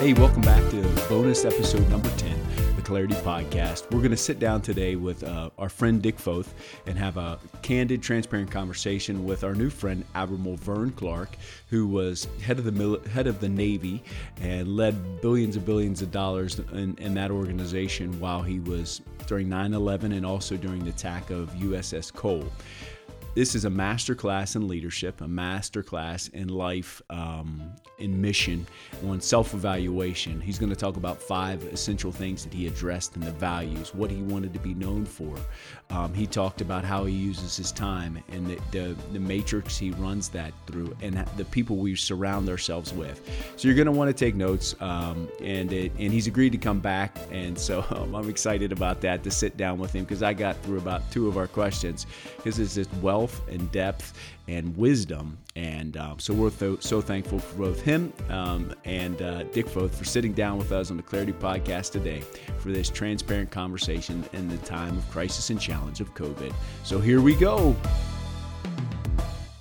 Hey, welcome back to bonus episode number 10, the Clarity Podcast. We're going to sit down today with uh, our friend Dick Foth and have a candid, transparent conversation with our new friend Admiral Vern Clark, who was head of the mil- head of the Navy and led billions and billions of dollars in, in that organization while he was during 9/11 and also during the attack of USS Cole. This is a masterclass in leadership, a masterclass in life, um, in mission, on self evaluation. He's going to talk about five essential things that he addressed in the values, what he wanted to be known for. Um, he talked about how he uses his time and the, the, the matrix he runs that through and the people we surround ourselves with. So you're going to want to take notes. Um, and, it, and he's agreed to come back. And so um, I'm excited about that to sit down with him because I got through about two of our questions because it's just wealth and depth and wisdom. And um, so we're th- so thankful for both him um, and uh, Dick Foth for sitting down with us on the Clarity Podcast today for this transparent conversation in the time of crisis and challenge of COVID. So here we go.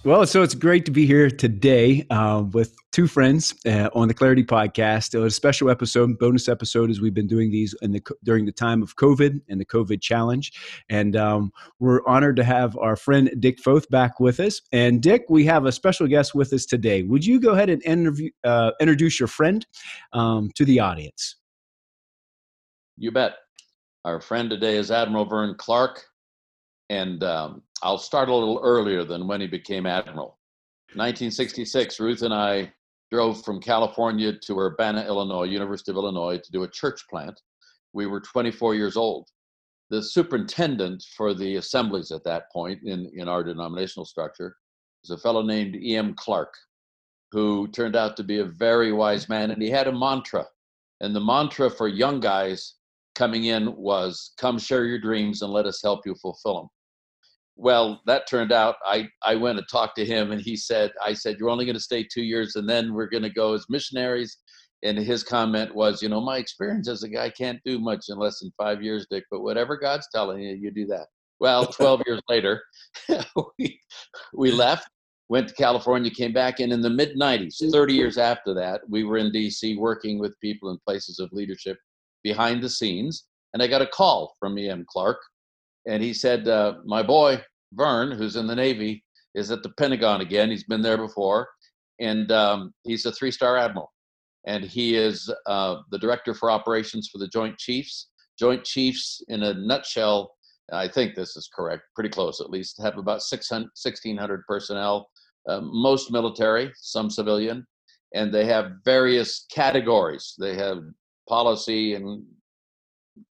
Well, so it's great to be here today uh, with two friends uh, on the Clarity Podcast. A special episode, bonus episode, as we've been doing these in the during the time of COVID and the COVID challenge. And um, we're honored to have our friend Dick Foth back with us. And Dick, we have a special guest with us today. Would you go ahead and interview, uh, introduce your friend um, to the audience? You bet. Our friend today is Admiral Vern Clark, and um, I'll start a little earlier than when he became admiral. 1966, Ruth and I drove from California to Urbana, Illinois, University of Illinois, to do a church plant. We were 24 years old. The superintendent for the assemblies at that point in, in our denominational structure was a fellow named E.M. Clark, who turned out to be a very wise man, and he had a mantra. And the mantra for young guys coming in was, Come share your dreams and let us help you fulfill them well that turned out i i went and talked to him and he said i said you're only going to stay two years and then we're going to go as missionaries. And his comment was you know my experience as a guy can't do much in less than five years dick but whatever god's telling you you do that. Well 12 years later we, we left went to california came back and in the mid 90s 30 years after that we were in dc working with people in places of leadership behind the scenes. And i got a call from em clark and he said, uh, "My boy Vern, who's in the Navy, is at the Pentagon again. He's been there before, and um, he's a three-star admiral, and he is uh, the director for operations for the Joint Chiefs. Joint Chiefs, in a nutshell, I think this is correct, pretty close at least, have about 600, 1,600 personnel, uh, most military, some civilian, and they have various categories. They have policy and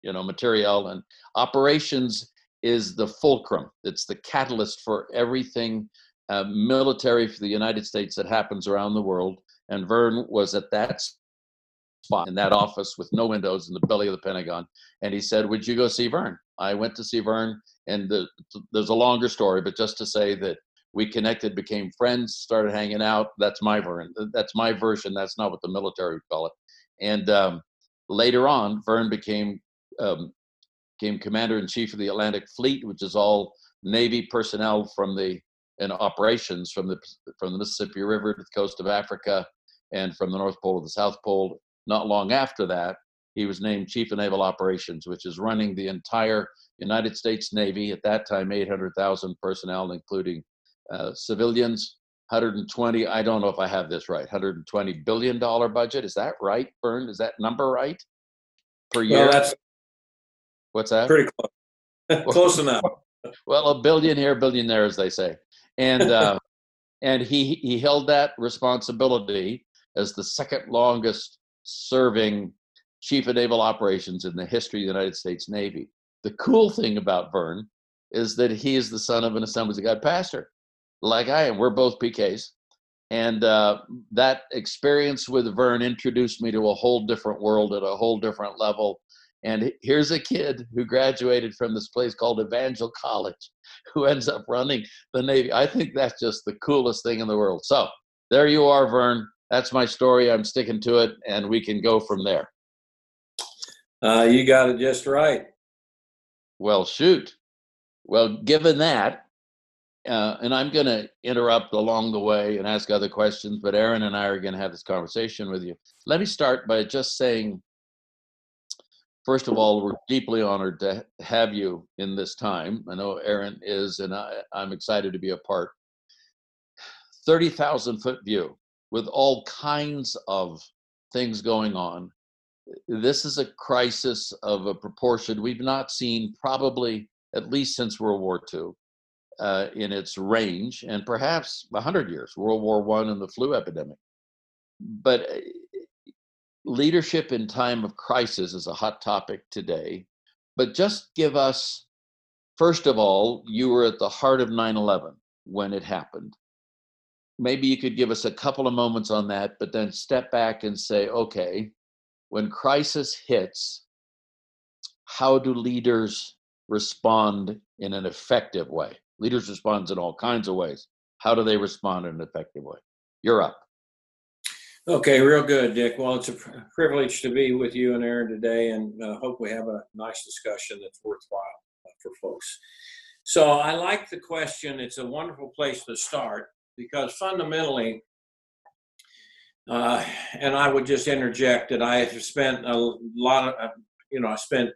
you know material and operations is the fulcrum. It's the catalyst for everything uh, military for the United States that happens around the world. And Vern was at that spot in that office with no windows in the belly of the Pentagon. And he said, Would you go see Vern? I went to see Vern, and the, there's a longer story, but just to say that we connected, became friends, started hanging out. That's my Vern. That's my version. That's not what the military would call it. And um, later on, Vern became um, became commander in chief of the Atlantic Fleet, which is all Navy personnel from the in operations from the from the Mississippi River to the coast of Africa and from the North Pole to the South Pole. Not long after that, he was named Chief of Naval Operations, which is running the entire United States Navy at that time, 800,000 personnel, including uh, civilians. 120. I don't know if I have this right. 120 billion dollar budget. Is that right, Vern? Is that number right per year? Well, that's What's that? Pretty close. close enough. Well, a billionaire, billionaire, as they say, and uh, and he he held that responsibility as the second longest serving chief of naval operations in the history of the United States Navy. The cool thing about Vern is that he is the son of an Assemblies of God pastor, like I am. We're both PKs. And uh, that experience with Vern introduced me to a whole different world at a whole different level and here's a kid who graduated from this place called Evangel College, who ends up running the Navy. I think that's just the coolest thing in the world. So there you are, Vern. That's my story. I'm sticking to it, and we can go from there. Uh, you got it just right. Well, shoot. Well, given that, uh, and I'm going to interrupt along the way and ask other questions, but Aaron and I are going to have this conversation with you. Let me start by just saying, first of all, we're deeply honored to have you in this time. I know Aaron is, and I, I'm excited to be a part. 30,000 foot view with all kinds of things going on. This is a crisis of a proportion we've not seen probably at least since World War II uh, in its range, and perhaps 100 years, World War One and the flu epidemic. But uh, leadership in time of crisis is a hot topic today. But just give us, first of all, you were at the heart of 9 11 when it happened. Maybe you could give us a couple of moments on that, but then step back and say, okay, when crisis hits, how do leaders respond in an effective way? Leaders respond in all kinds of ways. How do they respond in an effective way? You're up. Okay, real good, Dick. Well, it's a privilege to be with you and Aaron today, and uh, hope we have a nice discussion that's worthwhile uh, for folks. So, I like the question. It's a wonderful place to start because fundamentally, uh, and I would just interject that I have spent a lot of, uh, you know, I spent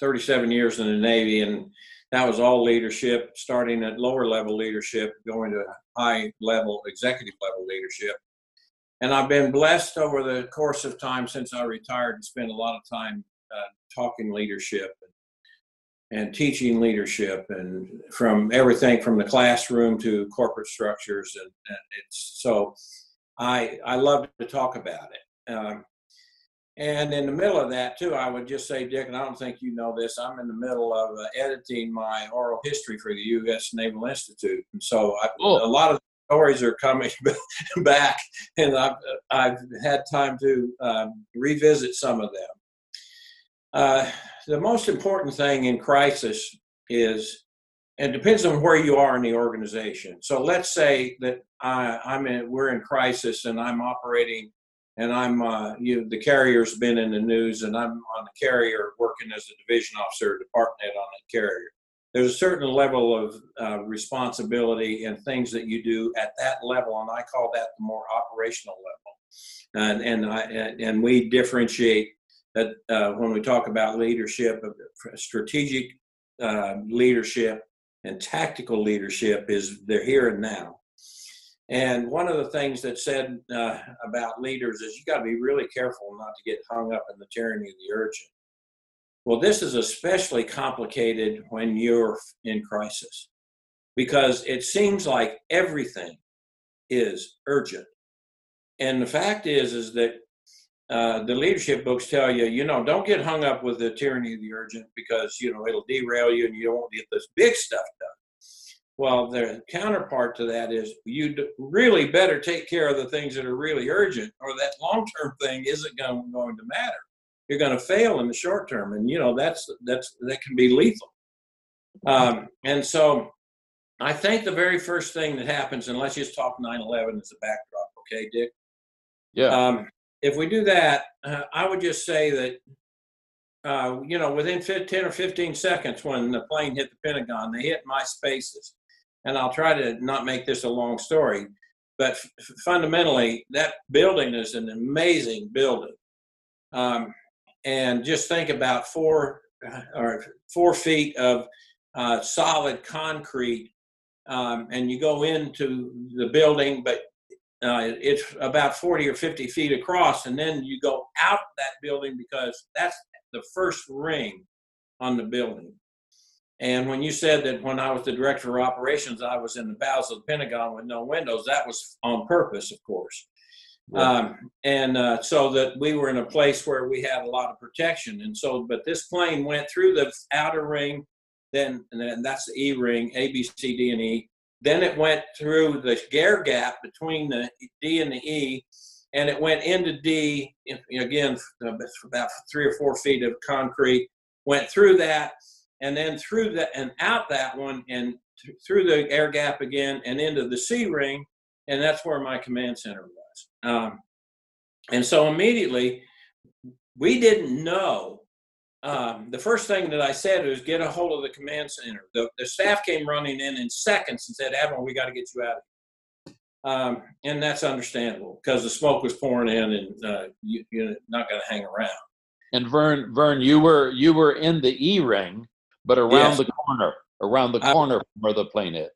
37 years in the Navy, and that was all leadership, starting at lower level leadership, going to high level executive level leadership. And I've been blessed over the course of time since I retired to spend a lot of time uh, talking leadership and, and, teaching leadership, and from everything from the classroom to corporate structures. And, and it's so I I love to talk about it. Um, and in the middle of that, too, I would just say, Dick, and I don't think you know this, I'm in the middle of uh, editing my oral history for the U.S. Naval Institute. And so I, oh. a lot of stories are coming back, and I've, I've had time to um, revisit some of them. Uh, the most important thing in crisis is, and depends on where you are in the organization. So let's say that I, I'm in, we're in crisis and I'm operating and I'm uh, you the carrier's been in the news, and I'm on the carrier working as a division officer, department head on the carrier. There's a certain level of uh, responsibility and things that you do at that level, and I call that the more operational level. And and I, and we differentiate that uh, when we talk about leadership, strategic uh, leadership and tactical leadership is they're here and now and one of the things that said uh, about leaders is you got to be really careful not to get hung up in the tyranny of the urgent. Well, this is especially complicated when you're in crisis because it seems like everything is urgent. And the fact is, is that uh, the leadership books tell you, you know, don't get hung up with the tyranny of the urgent because, you know, it'll derail you and you don't get this big stuff done. Well, the counterpart to that is you really better take care of the things that are really urgent, or that long term thing isn't going to matter. You're going to fail in the short term, and you know that's that's that can be lethal. Um, and so, I think the very first thing that happens, and let's just talk 9/11 as a backdrop, okay, Dick? Yeah. Um, if we do that, uh, I would just say that uh, you know, within 10 or 15 seconds when the plane hit the Pentagon, they hit my spaces and I'll try to not make this a long story, but f- fundamentally, that building is an amazing building. Um, and just think about four or four feet of uh, solid concrete, um, and you go into the building, but uh, it's about 40 or 50 feet across, and then you go out that building because that's the first ring on the building. And when you said that when I was the director of operations, I was in the bowels of the Pentagon with no windows, that was on purpose, of course. Um, and uh, so that we were in a place where we had a lot of protection. And so, but this plane went through the outer ring, then, and then that's the E ring, A, B, C, D, and E. Then it went through the gear gap between the D and the E, and it went into D, again, about three or four feet of concrete, went through that and then through that and out that one and th- through the air gap again and into the C ring, and that's where my command center was. Um, and so immediately, we didn't know um, the first thing that I said was get a hold of the command center. The, the staff came running in in seconds and said, Admiral, we got to get you out of here. Um, and that's understandable because the smoke was pouring in and uh, you, you're not going to hang around. And Vern, Vern, you were you were in the E ring, but around Yes. the corner, around the I- corner where the plane hit.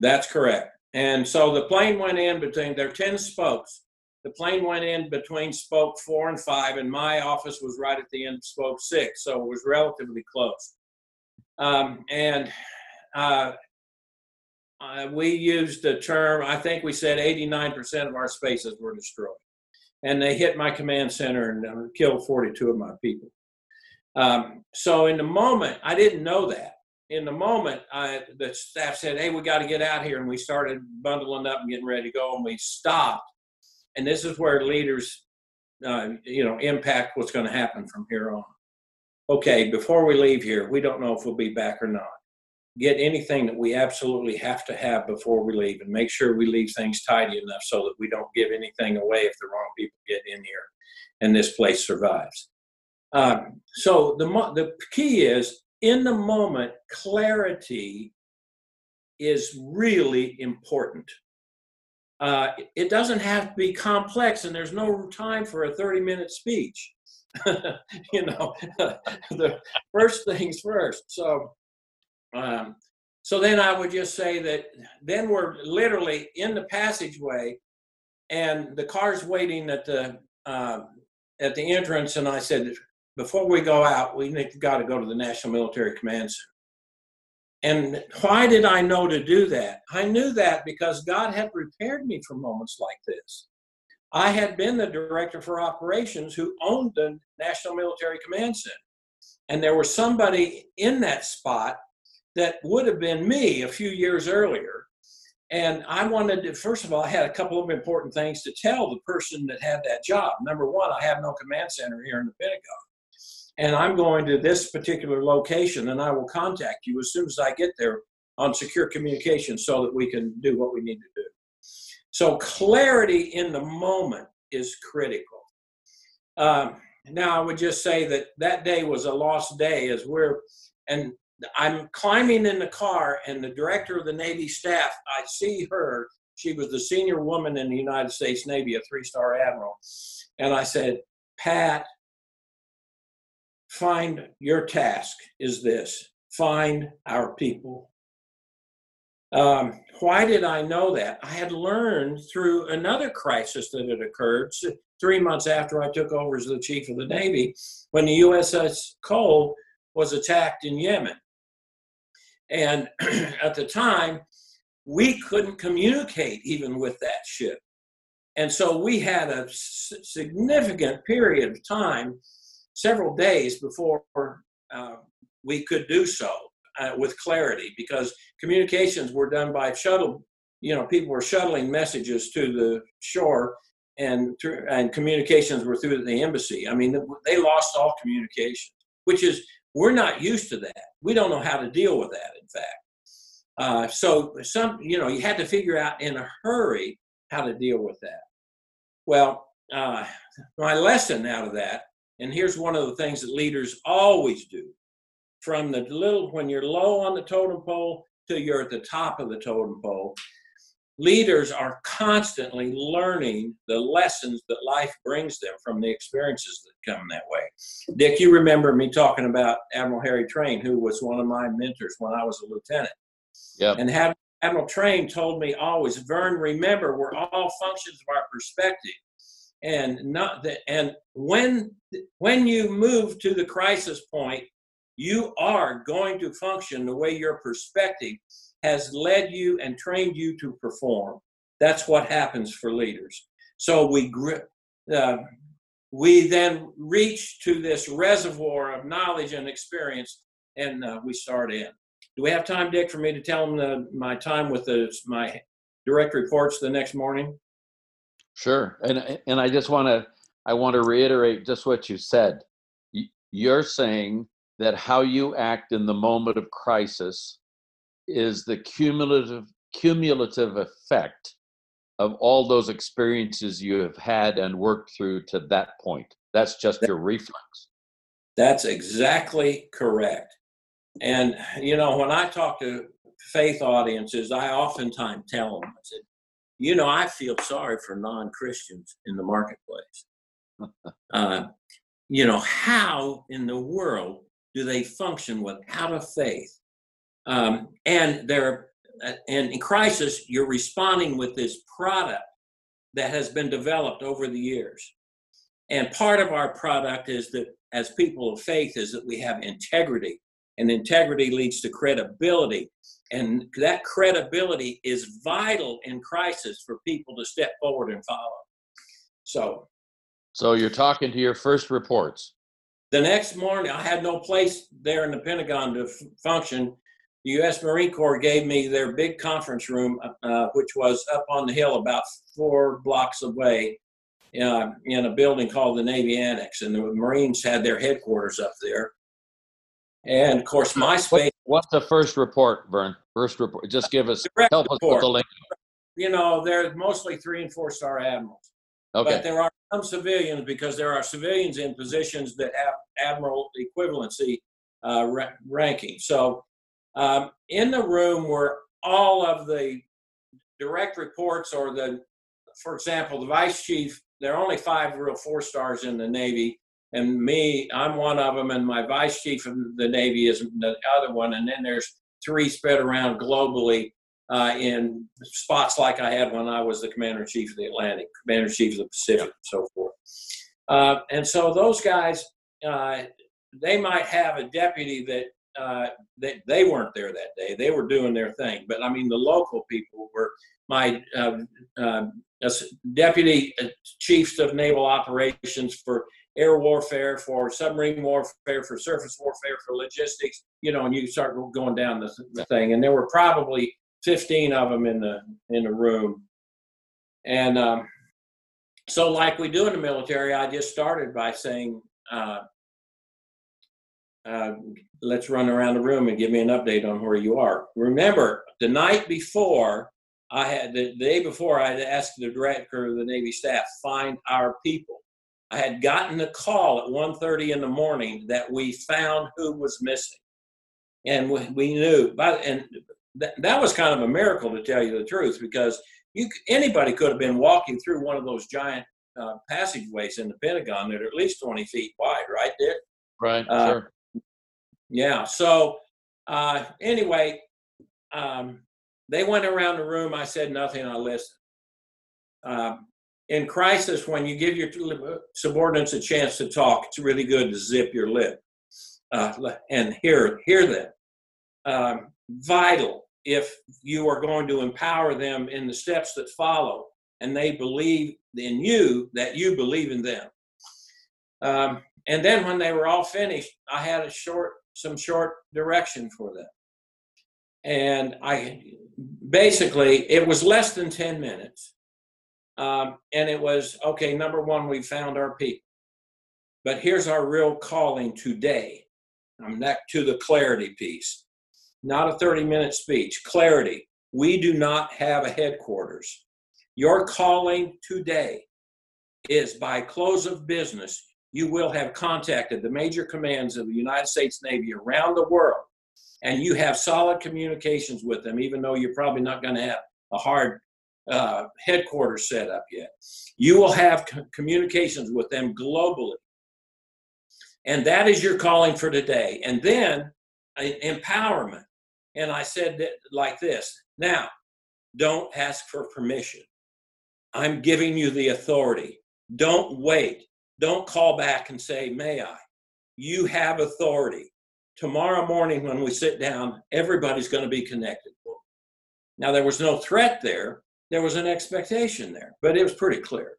That's correct. And so the plane went in between, there are 10 spokes. The plane went in between spoke four and five, and my office was right at the end of spoke six. So it was relatively close. Um, and uh, we used the term, I think we said 89% of our spaces were destroyed. And they hit my command center and uh, killed 42 of my people. Um, so in the moment, I didn't know that in the moment, I, the staff said, "Hey, we got to get out here," and we started bundling up and getting ready to go, and we stopped. And this is where leaders, uh, you know, impact what's going to happen from here on. Okay, before we leave here, we don't know if we'll be back or not. Get anything that we absolutely have to have before we leave, and make sure we leave things tidy enough so that we don't give anything away if the wrong people get in here, and this place survives. Um, so the the key is in the moment, clarity is really important. Uh, it doesn't have to be complex, and there's no time for a 30 minute speech. you know, the first things first. So, um, so then I would just say that then we're literally in the passageway, and the car's waiting at the uh, at the entrance, and I said, before we go out, we got to go to the National Military Command Center. And why did I know to do that? I knew that because God had prepared me for moments like this. I had been the director for operations who owned the National Military Command Center. And there was somebody in that spot that would have been me a few years earlier. And I wanted to, first of all, I had a couple of important things to tell the person that had that job. Number one, I have no command center here in the Pentagon and I'm going to this particular location, and I will contact you as soon as I get there on secure communication so that we can do what we need to do. So, clarity in the moment is critical. Um, now, I would just say that that day was a lost day as we're, and I'm climbing in the car, and the director of the Navy staff, I see her. She was the senior woman in the United States Navy, a three star admiral. And I said, Pat, find your task is this find our people. Um, why did I know that? I had learned through another crisis that had occurred three months after I took over as the chief of the Navy when the USS Cole was attacked in Yemen. And at the time, we couldn't communicate even with that ship. And so we had a significant period of time several days before uh, we could do so uh, with clarity because communications were done by shuttle. You know, people were shuttling messages to the shore, and through, and communications were through the embassy. I mean, they lost all communication, which is we're not used to that. We don't know how to deal with that. In fact, uh, so some you know you had to figure out in a hurry how to deal with that. Well, uh, my lesson out of that and here's one of the things that leaders always do from the little, when you're low on the totem pole till you're at the top of the totem pole, leaders are constantly learning the lessons that life brings them from the experiences that come that way. Dick, you remember me talking about Admiral Harry Train, who was one of my mentors when I was a lieutenant. Yep. And had, Admiral Train told me always, Vern, remember, we're all functions of our perspective and not that and when when you move to the crisis point you are going to function the way your perspective has led you and trained you to perform. That's what happens for leaders. So we gri- uh, we then reach to this reservoir of knowledge and experience and uh, we start in. Do we have time dick for me to tell them the, my time with the my direct reports the next morning Sure, and and I just want to I want to reiterate just what you said. You're saying that how you act in the moment of crisis is the cumulative cumulative effect of all those experiences you have had and worked through to that point. That's just your reflex. That's exactly correct. And, you know, when I talk to faith audiences, I oftentimes tell them, I said, you know, I feel sorry for non Christians in the marketplace. uh, you know, how in the world do they function without a faith? Um, and they're uh, and in crisis, you're responding with this product that has been developed over the years. And part of our product is that as people of faith is that we have integrity and integrity leads to credibility. And that credibility is vital in crisis for people to step forward and follow. So so you're talking to your first reports. The next morning i had no place there in the pentagon to f- function. The u.s marine corps gave me their big conference room uh, which was up on the hill about four blocks away uh, in a building called the navy annex and the marines had their headquarters up there and of course, my space. What's the first report, Vern? First report. Just give us, help us with the link. You know, they're mostly three and four star admirals. Okay. But there are some civilians because there are civilians in positions that have admiral equivalency uh, ra- ranking. So um, in the room were all of the direct reports or the, for example, the vice chief, there are only five real four stars in the Navy and me, I'm one of them, and my vice chief of the Navy is the other one, and then there's three spread around globally uh, in spots like I had when I was the commander in chief of the Atlantic, commander in chief of the Pacific, and so forth. Uh, and so those guys, uh, they might have a deputy that uh, they, they weren't there that day. They were doing their thing. But I mean, the local people were my uh, uh, deputy chiefs of naval operations for air warfare, for submarine warfare, for surface warfare, for logistics, you know, and you start going down the, the thing. And there were probably 15 of them in the in the room. And um, so, like we do in the military, I just started by saying, uh, uh, let's run around the room and give me an update on where you are. Remember, the night before, I had the, the day before, I had asked the director of the Navy staff find our people. I had gotten a call at 1.30 in the morning that we found who was missing. And we, we knew, but, and th- that was kind of a miracle to tell you the truth, because you anybody could have been walking through one of those giant uh, passageways in the Pentagon that are at least 20 feet wide, right, Dick? Right, uh, sure. Yeah, so uh, anyway, um, they went around the room. I said nothing. I listened. Um, in crisis, when you give your subordinates a chance to talk, it's really good to zip your lip uh, and hear hear them. Um, vital if you are going to empower them in the steps that follow, and they believe in you that you believe in them. Um, and then when they were all finished, I had a short some short direction for them. And I basically it was less than 10 minutes um, and it was okay, number one, we found our people. But here's our real calling today. I'm back to the clarity piece. Not a 30 minute speech. Clarity. We do not have a headquarters. Your calling today is by close of business, you will have contacted the major commands of the United States Navy around the world, and you have solid communications with them, even though you're probably not going to have a hard uh, headquarters set up yet. You will have communications with them globally. And that is your calling for today. And then uh, empowerment. And I said that like this now, don't ask for permission. I'm giving you the authority. Don't wait. Don't call back and say, May I? You have authority. Tomorrow morning, when we sit down, everybody's going to be connected. Now, there was no threat there, there was an expectation there, but it was pretty clear.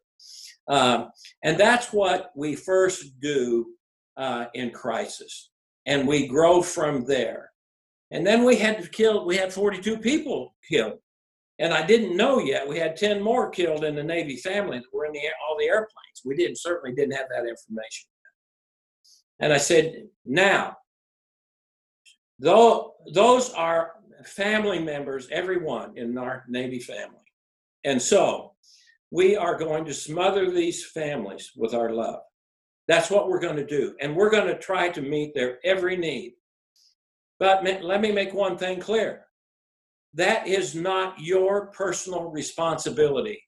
Um, and that's what we first do uh, in crisis. And we grow from there. And then we had to kill, we had 42 people killed. And I didn't know yet, we had 10 more killed in the Navy family that were in the, all the airplanes. We didn't certainly didn't have that information. And I said, now, though those are family members, everyone in our Navy family. And so we are going to smother these families with our love. That's what we're going to do. And we're going to try to meet their every need. But let me make one thing clear that is not your personal responsibility.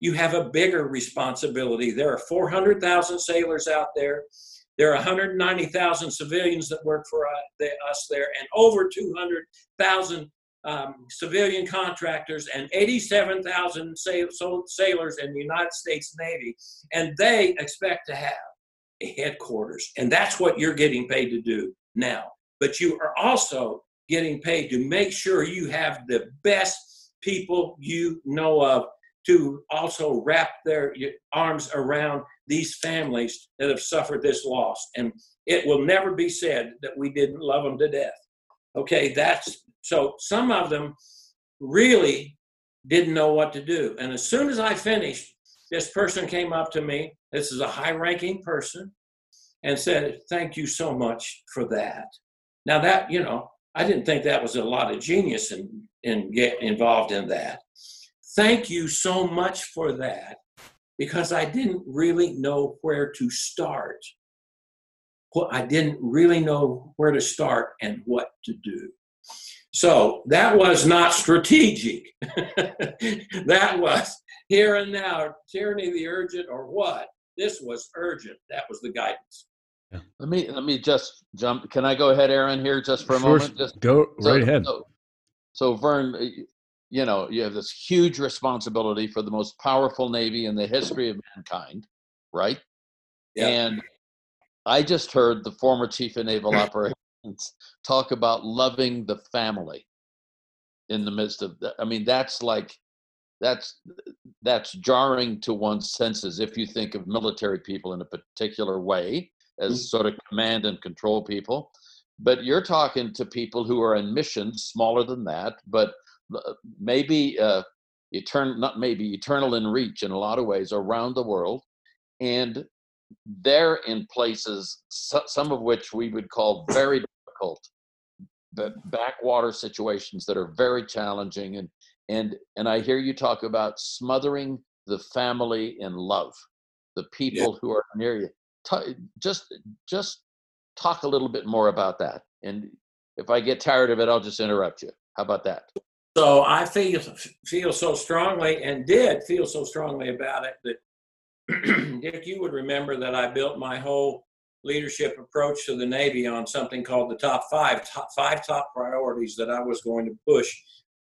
You have a bigger responsibility. There are 400,000 sailors out there. There are 190,000 civilians that work for uh, us there, and over 200,000 um, civilian contractors and 87,000 sailors in the United States Navy, and they expect to have a headquarters. And that's what you're getting paid to do now. But you are also getting paid to make sure you have the best people you know of to also wrap their arms around these families that have suffered this loss. And it will never be said that we didn't love them to death. Okay, that's so some of them really didn't know what to do. And as soon as I finished, this person came up to me. This is a high ranking person and said, Thank you so much for that. Now, that, you know, I didn't think that was a lot of genius in, in get involved in that. Thank you so much for that because I didn't really know where to start. Well, I didn't really know where to start and what to do. So that was not strategic. that was here and now, tyranny of the urgent or what? This was urgent. That was the guidance. Yeah. Let me let me just jump. Can I go ahead, Aaron, here just for a sure, moment? Just go so, right ahead. So, so, Vern, you know, you have this huge responsibility for the most powerful navy in the history of mankind, right? Yeah. And I just heard the former chief of naval operations talk about loving the family in the midst of that. I mean, that's like that's that's jarring to one's senses if you think of military people in a particular way as mm. sort of command and control people. But you're talking to people who are in missions smaller than that, but uh, maybe uh, eternal, not maybe eternal in reach in a lot of ways around the world, and they're in places some of which we would call very difficult, but backwater situations that are very challenging, and and and I hear you talk about smothering the family in love, the people yeah. who are near you t- just just talk a little bit more about that. And if I get tired of it, I'll just interrupt you. How about that? So I feel feel so strongly and did feel so strongly about it that Dick, you would remember that I built my whole leadership approach to the Navy on something called the top five, top five top priorities that I was going to push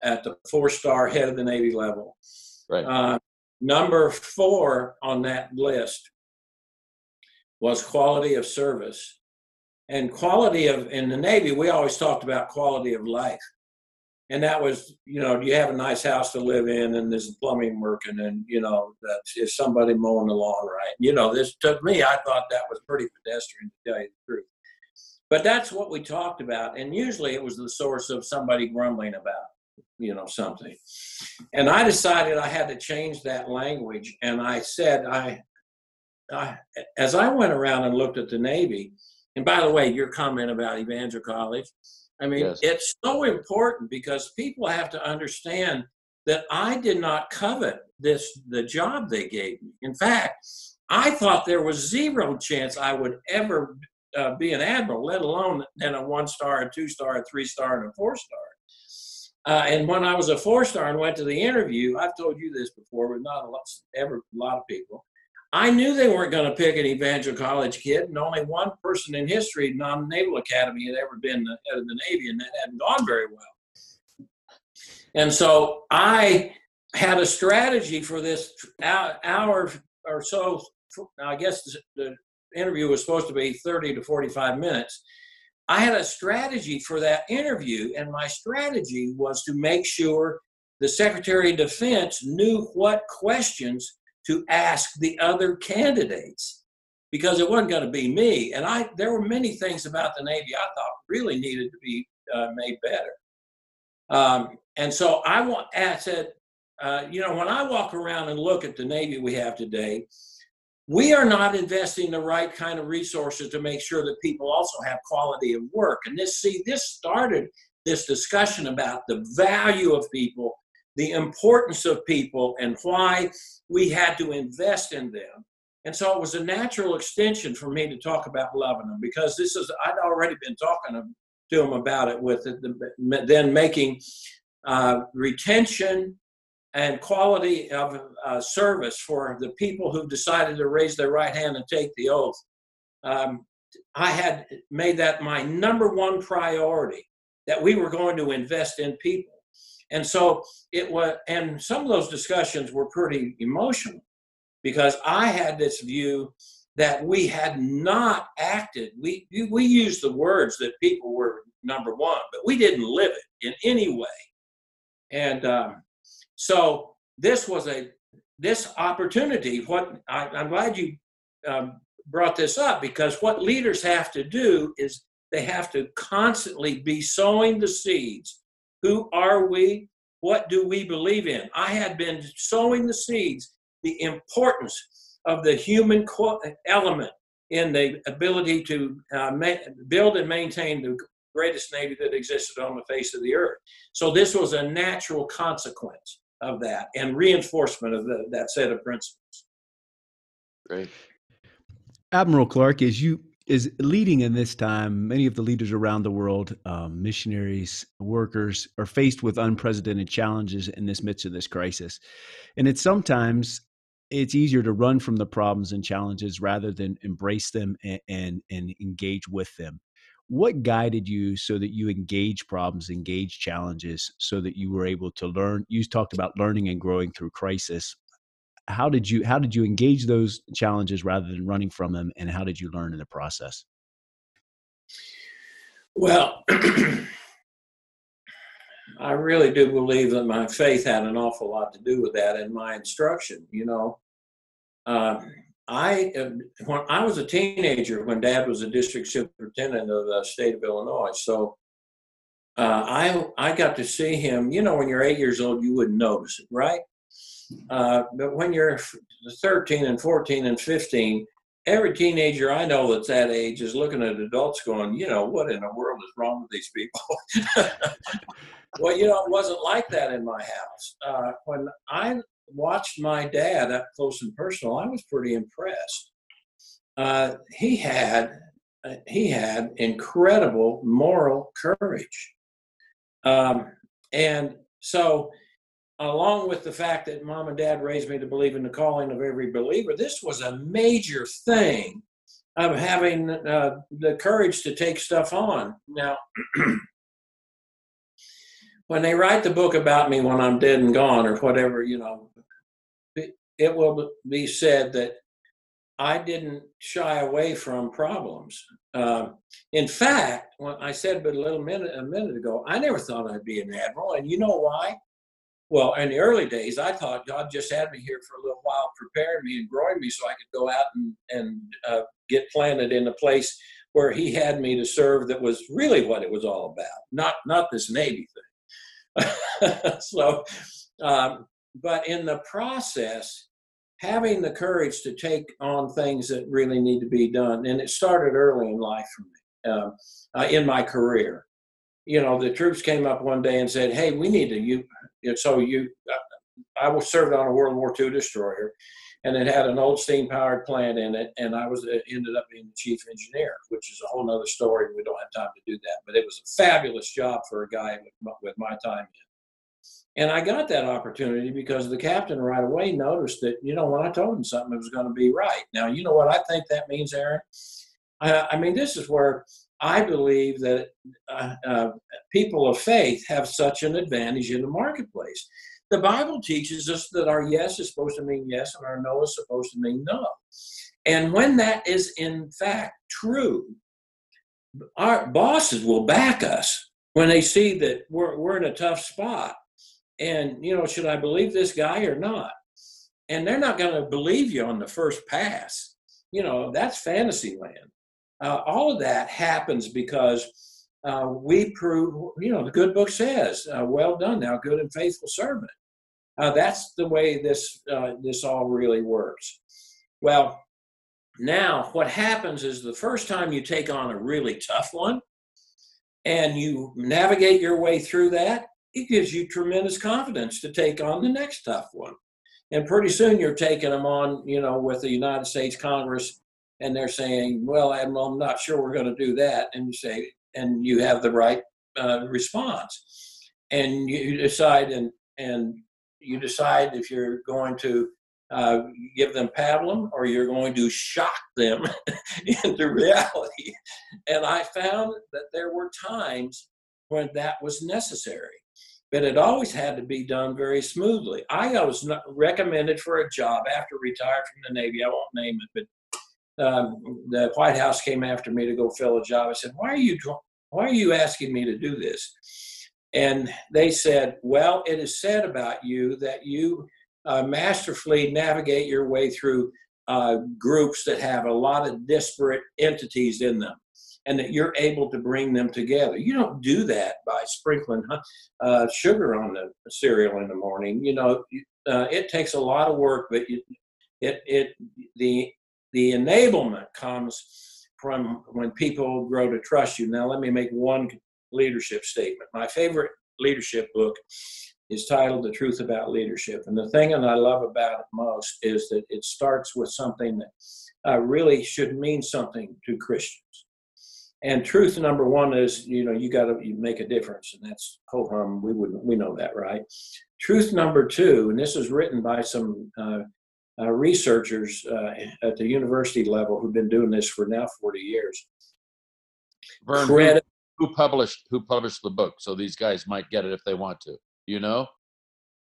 at the four star head of the Navy level. Right. Uh, number four on that list was quality of service. And quality of, in the Navy, we always talked about quality of life. And that was, you know, you have a nice house to live in and there's plumbing working and, you know, that is somebody mowing the lawn right? You know, this took me, I thought that was pretty pedestrian to tell you the truth. But that's what we talked about. And usually it was the source of somebody grumbling about, you know, something. And I decided I had to change that language. And I said, I, I, as I went around and looked at the Navy, and by the way, your comment about Evangel College, I mean, yes. it's so important because people have to understand that I did not covet this the job they gave me. In fact, I thought there was zero chance I would ever uh, be an admiral, let alone then a one star, a two star, a three star, and a four star. Uh, and when I was a four star and went to the interview, I've told you this before, but not a lot, ever a lot of people. I knew they weren't going to pick an Evangel College kid, and only one person in history, non Naval Academy, had ever been the head of the Navy, and that hadn't gone very well. And so I had a strategy for this hour or so. I guess the interview was supposed to be 30 to 45 minutes. I had a strategy for that interview, and my strategy was to make sure the Secretary of Defense knew what questions to ask the other candidates because it wasn't going to be me. And I, there were many things about the Navy I thought really needed to be uh, made better. Um, and so I want, I said, uh, you know, when I walk around and look at the Navy we have today, we are not investing the right kind of resources to make sure that people also have quality of work. And this, see, this started this discussion about the value of people the importance of people and why we had to invest in them. And so it was a natural extension for me to talk about loving them because this is, I'd already been talking to them about it with the, then making uh, retention and quality of uh, service for the people who've decided to raise their right hand and take the oath. Um, I had made that my number one priority that we were going to invest in people. And so it was, and some of those discussions were pretty emotional because I had this view that we had not acted. We we used the words that people were number one, but we didn't live it in any way. And um, so this was a this opportunity. What I, am glad you um, brought this up because what leaders have to do is they have to constantly be sowing the seeds. Who are we? What do we believe in? I had been sowing the seeds, the importance of the human element in the ability to uh, ma- build and maintain the greatest navy that existed on the face of the earth. So this was a natural consequence of that and reinforcement of the, that set of principles. Great. Admiral Clark, as you is leading in this time, many of the leaders around the world, um, missionaries, workers, are faced with unprecedented challenges in this midst of this crisis, and it's sometimes it's easier to run from the problems and challenges rather than embrace them and, and, and engage with them. What guided you so that you engage problems, engage challenges, so that you were able to learn? You talked about learning and growing through crisis how did you how did you engage those challenges rather than running from them and how did you learn in the process well i really do believe that my faith had an awful lot to do with that and my instruction you know uh, i when i was a teenager when dad was a district superintendent of the state of illinois so uh, I I got to see him. You know, when you're eight years old, you wouldn't notice it, right? Uh, but when you're 13 and 14 and 15, every teenager I know that's that age is looking at adults going, you know, what in the world is wrong with these people? well, you know, it wasn't like that in my house. Uh, when I watched my dad up close and personal, I was pretty impressed. Uh, he had uh, he had incredible moral courage, um, and so along with the fact that mom and dad raised me to believe in the calling of every believer, this was a major thing of having uh, the courage to take stuff on. Now, when they write the book about me when I'm dead and gone or whatever, you know, it will be said that I didn't shy away from problems. Uh, in fact, when I said but a little minute a minute ago, I never thought I'd be an admiral, and you know why? Well, in the early days, I thought God just had me here for a little while, preparing me and growing me so I could go out and, and uh, get planted in a place where He had me to serve that was really what it was all about, not, not this Navy thing. so, um, but in the process, having the courage to take on things that really need to be done, and it started early in life for me, uh, uh, in my career. You know, the troops came up one day and said, "Hey, we need to you and so you, I was served on a World War II destroyer, and it had an old steam powered plant in it, and I was uh, ended up being the chief engineer, which is a whole other story. We don't have time to do that, but it was a fabulous job for a guy with, with my time in. And I got that opportunity because the captain right away noticed that, you know, when I told him something, it was going to be right. Now, you know what I think that means, Aaron? I, I mean, this is where I believe that uh, uh, people of faith have such an advantage in the marketplace. The Bible teaches us that our yes is supposed to mean yes and our no is supposed to mean no. And when that is in fact true, our bosses will back us when they see that we're, we're in a tough spot. And, you know, should I believe this guy or not? And they're not going to believe you on the first pass. You know, that's fantasy land. Uh, all of that happens because uh, we prove, you know, the good book says, uh, "Well done, thou good and faithful servant." Uh, that's the way this uh, this all really works. Well, now what happens is the first time you take on a really tough one, and you navigate your way through that, it gives you tremendous confidence to take on the next tough one. And pretty soon you're taking them on, you know, with the United States Congress, and they're saying, "Well, I'm not sure we're going to do that," and you say, and you have the right uh, response, and you decide, and and you decide if you're going to uh, give them pablum or you're going to shock them into reality. And I found that there were times when that was necessary, but it always had to be done very smoothly. I was recommended for a job after retired from the Navy. I won't name it, but um, the White House came after me to go fill a job. I said, "Why are you? Why are you asking me to do this?" And they said, Well, it is said about you that you uh, masterfully navigate your way through uh, groups that have a lot of disparate entities in them and that you're able to bring them together. You don't do that by sprinkling uh, sugar on the cereal in the morning. You know, uh, it takes a lot of work, but it, it, it, the, the enablement comes from when people grow to trust you. Now, let me make one leadership statement. My favorite leadership book is titled The Truth About Leadership. And the thing that I love about it most is that it starts with something that uh, really should mean something to Christians. And truth number one is, you know, you got to make a difference, and that's ho hum. We wouldn't, we know that, right? Truth number two, and this is written by some uh, uh, researchers uh, at the university level who've been doing this for now 40 years. Vern, Credit, who published who published the book? So these guys might get it if they want to. You know?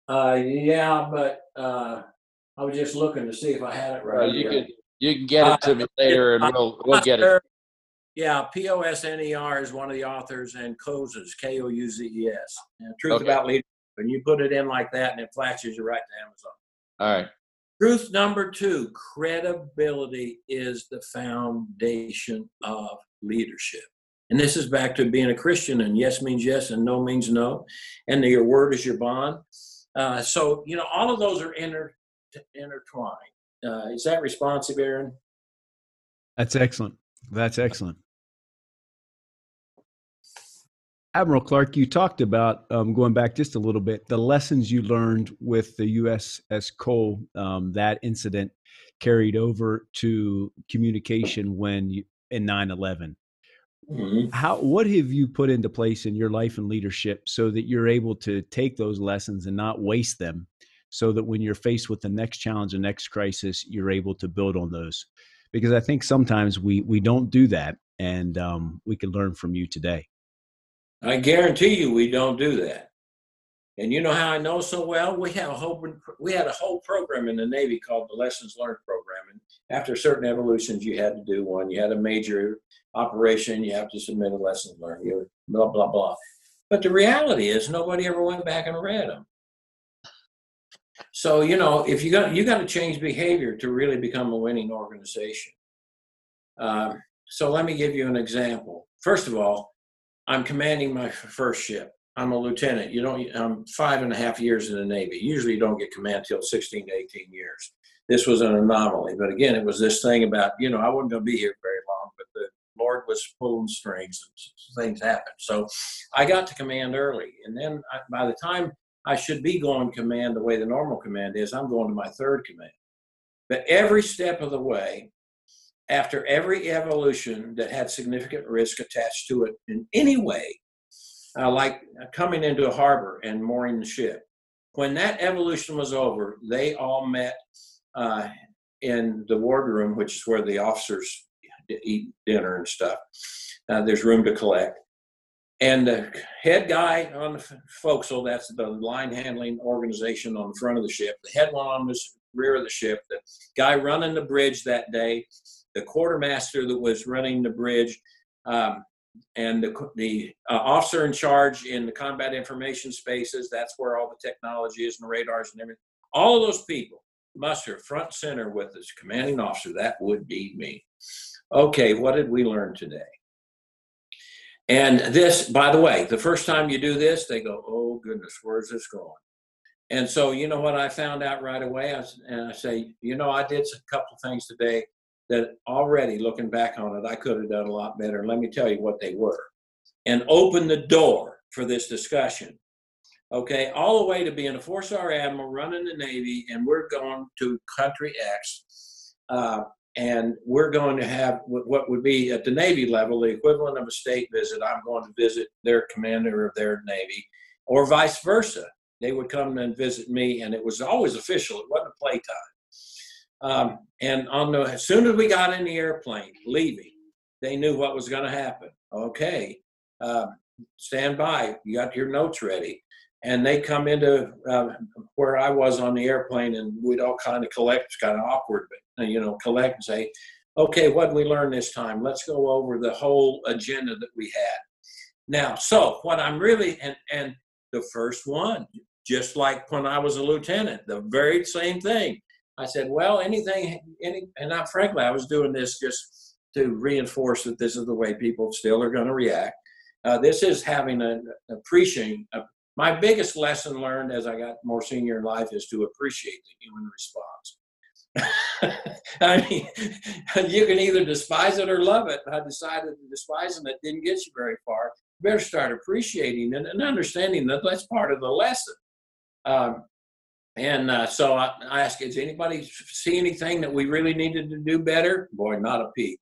Uh yeah but uh i was just looking to see if i had it right you can you can get it to me later and we'll we'll get it. Yeah p-o-s-n-e-r is one of the authors and Kouzes, k-o-u-z-e-s truth okay. about leadership and you put it in like that and it flashes you right to amazon. All right truth number two credibility is the foundation of leadership and this is back to being a Christian, and yes means yes, and no means no, and your word is your bond. Uh, so you know all of those are inter- intertwined. Uh, is that responsive, Aaron? That's excellent. That's excellent. Admiral Clark, you talked about um, going back just a little bit the lessons you learned with the USS Cole. Um, that incident carried over to communication when you, in 9/11. Mm-hmm. How what have you put into place in your life and leadership so that you're able to take those lessons and not waste them so that when you're faced with the next challenge the next crisis you're able to build on those because I think sometimes we we don't do that and um, we can learn from you today. I guarantee you we don't do that. And you know how I know so well? We have a whole we had a whole program in the Navy called the Lessons Learned program. And after certain evolutions, you had to do one. You had a major operation, you have to submit a lesson learned, you blah, blah, blah. But the reality is nobody ever went back and read them. So, you know, if you got you got to change behavior to really become a winning organization. Um, so let me give you an example. First of all, I'm commanding my first ship. I'm a lieutenant. You don't. I'm five and a half years in the Navy. Usually, you don't get command till 16 to 18 years. This was an anomaly, but again, it was this thing about you know I wasn't going to be here very long, but the Lord was pulling strings and things happened. So I got to command early. And then I, by the time I should be going command the way the normal command is, I'm going to my third command. But every step of the way, after every evolution that had significant risk attached to it in any way, uh, like coming into a harbor and mooring the ship, when that evolution was over, they all met uh, in the wardroom, which is where the officers eat dinner and stuff. Uh, there's room to collect. And the head guy on the forecastle, that's the line handling organization on the front of the ship. The head one on the rear of the ship. The guy running the bridge that day, the quartermaster that was running the bridge, um, and the, the uh, officer in charge in the combat information spaces. That's where all the technology is and the radars and everything. All those people muster front center with this commanding officer. That would be me okay, what did we learn today? And this, by the way, the first time you do this, they go, oh goodness, where's this going? And so, you know what I found out right away? I, and I say, you know, I did a couple things today that already looking back on it, I could have done a lot better. Let me tell you what they were. And open the door for this discussion. okay, all the way to being a four star admiral running the Navy, and we're going to country X. Uh, and we're going to have what would be at the Navy level the equivalent of a state visit. I'm going to visit their commander of their Navy, or vice versa. They would come and visit me, and it was always official. It wasn't playtime. Um, and on the as soon as we got in the airplane leaving, they knew what was going to happen. Okay, uh, stand by. You got your notes ready. And they come into uh, where I was on the airplane, and we'd all kind of collect. It's kind of awkward, but uh, you know, collect and say, "Okay, what did we learn this time? Let's go over the whole agenda that we had." Now, so what I'm really and and the first one, just like when I was a lieutenant, the very same thing. I said, "Well, anything, any," and I, frankly, I was doing this just to reinforce that this is the way people still are going to react. Uh, this is having an appreciating. A, my biggest lesson learned as I got more senior in life is to appreciate the human response. I mean, you can either despise it or love it. I decided to despise it, it didn't get you very far. You better start appreciating it and understanding that that's part of the lesson. Um, and uh, so I, I asked, does anybody see anything that we really needed to do better? Boy, not a peep.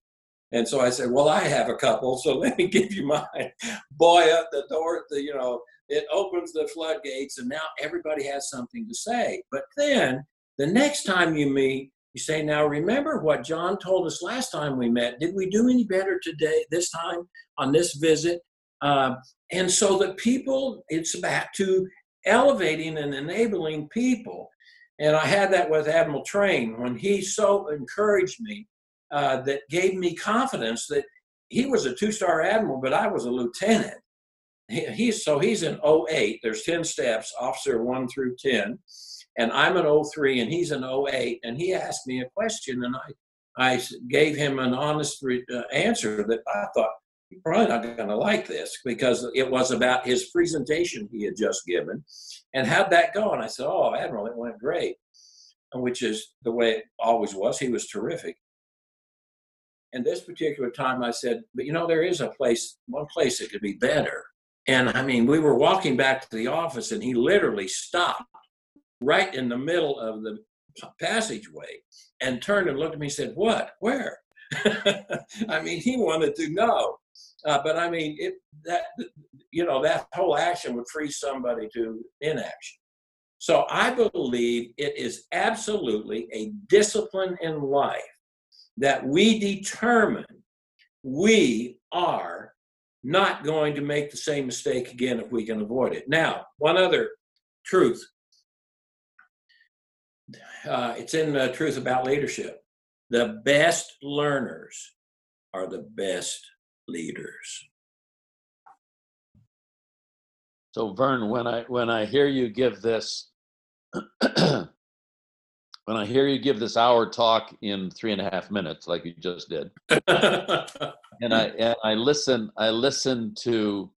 And so I said, well, I have a couple, so let me give you mine. Boy, up the door, the, you know, it opens the floodgates, and now everybody has something to say. But then the next time you meet, you say, now remember what John told us last time we met. Did we do any better today, this time on this visit? Uh, and so the people, it's back to elevating and enabling people. And I had that with Admiral Train when he so encouraged me uh, that gave me confidence that he was a two-star admiral, but I was a lieutenant. He, he's so he's an 08. There's 10 steps, officer one through 10, and I'm an 03 and he's an 08. And he asked me a question, and I I gave him an honest re- uh, answer that I thought probably not going to like this because it was about his presentation he had just given, and how'd that go? And I said, "Oh, Admiral, it went great," which is the way it always was. He was terrific. And this particular time, I said, but you know, there is a place, one place that could be better. And I mean, we were walking back to the office, and he literally stopped right in the middle of the passageway and turned and looked at me and said, What? Where? I mean, he wanted to know. Uh, but I mean, it, that, you know, that whole action would free somebody to inaction. So I believe it is absolutely a discipline in life that we determine we are not going to make the same mistake again if we can avoid it. Now, one other truth. Uh, it's in the truth about leadership. The best learners are the best leaders. So Vern, when I when I hear you give this when I hear you give this hour talk in three and a half minutes, like you just did, and I and I listen, I listen to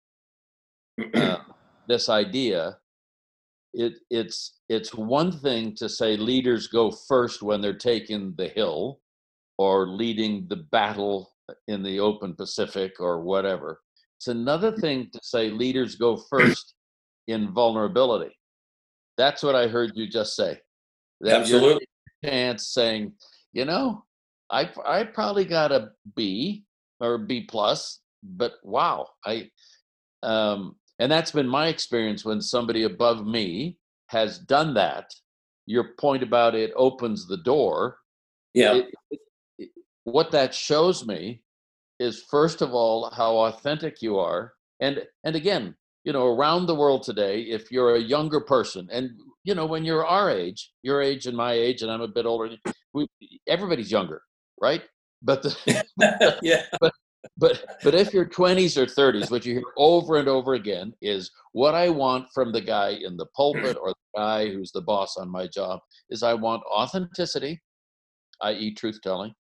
uh, this idea. It it's it's one thing to say leaders go first when they're taking the hill, or leading the battle in the open Pacific or whatever. It's another thing to say leaders go first in vulnerability. That's what I heard you just say. That Absolutely. Chance saying, you know, I I probably got a B or B plus, but wow, I um, and that's been my experience when somebody above me has done that. Your point about it opens the door. Yeah. It, it, it, what that shows me is first of all how authentic you are, and and again, you know, around the world today, if you're a younger person, and you know, when you're our age, your age and my age, and I'm a bit older, we, everybody's younger, right? But the, yeah. But but but if you're 20s or 30s, what you hear over and over again is what I want from the guy in the pulpit or the guy who's the boss on my job is I want authenticity, i.e., truth telling,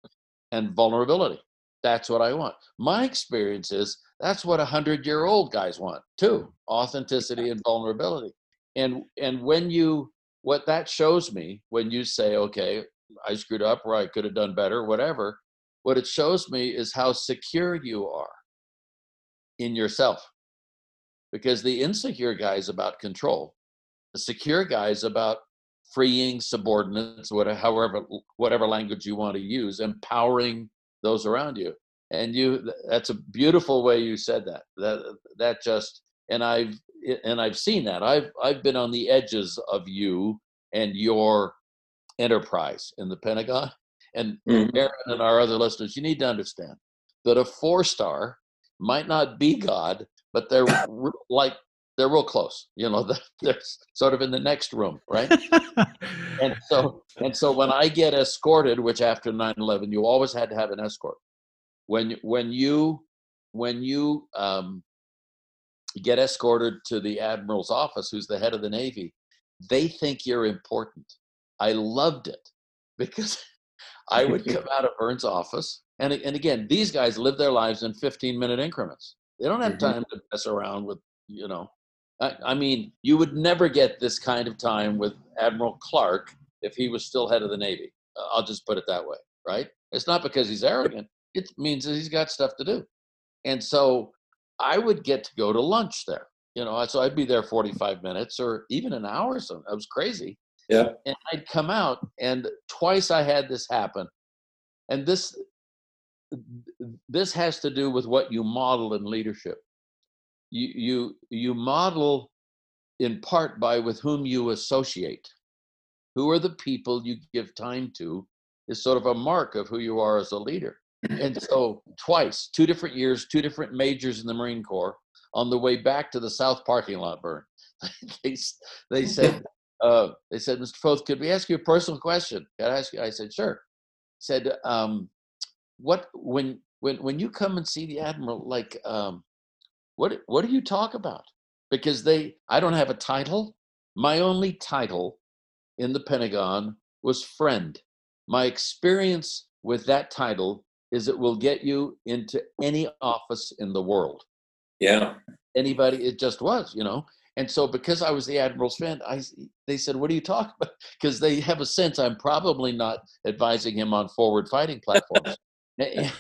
and vulnerability. That's what I want. My experience is that's what a hundred year old guys want too authenticity and vulnerability and and when you what that shows me when you say okay i screwed up or i could have done better whatever what it shows me is how secure you are in yourself because the insecure guy is about control. The secure guy is about freeing subordinates, whatever, however, whatever language you want to use, empowering those around you. And you, that's a beautiful way you said that. That that just, and I've and I've seen that. I've I've been on the edges of you and your enterprise in the Pentagon. And mm-hmm. Aaron and our other listeners, you need to understand that a four star might not be God, but they're like they're real close. You know, they're sort of in the next room, right? and so and so when I get escorted, which after 9/11 you always had to have an escort. When when you when you um, get escorted to the admiral's office, who's the head of the navy, they think you're important. I loved it because I would come out of Vern's office, and and again, these guys live their lives in 15 minute increments. They don't have mm-hmm. time to mess around with, you know. I, I, mean, you would never get this kind of time with Admiral Clark if he was still head of the Navy. Uh, I'll just put it that way, right? It's not because he's arrogant. It means that he's got stuff to do. And so I would get to go to lunch there. You know, so I'd be there 45 minutes or even an hour or so. It was crazy. Yeah. And I'd come out, and twice I had this happen. And this this has to do with what you model in leadership. You you you model in part by with whom you associate. Who are the people you give time to is sort of a mark of who you are as a leader. And so twice, two different years, two different majors in the Marine Corps, on the way back to the South parking lot Vern. they, they said, uh, they said, Mr. Foth, could we ask you a personal question? Can I ask you? I said, sure. Said, um, what when when when you come and see the admiral, like, um, what what do you talk about? Because they, I don't have a title. My only title in the Pentagon was friend. My experience with that title is it will get you into any office in the world. Yeah. Anybody, it just was, you know. And so, because I was the admiral's friend, I they said, "What are you talking about?" Because they have a sense I'm probably not advising him on forward fighting platforms. I,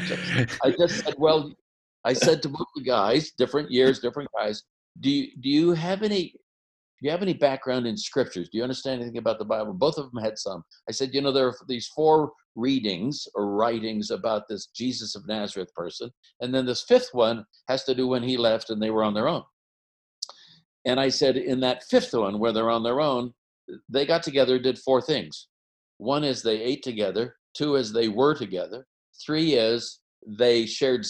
just, I just said, "Well," I said to both the guys, different years, different guys. Do you do you have any do you have any background in scriptures? Do you understand anything about the Bible? Both of them had some. I said, you know, there are these four readings or writings about this Jesus of Nazareth person. And then this fifth one has to do when he left and they were on their own. And I said, in that fifth one, where they're on their own, they got together, did four things. One is they ate together, two is they were together, three is they shared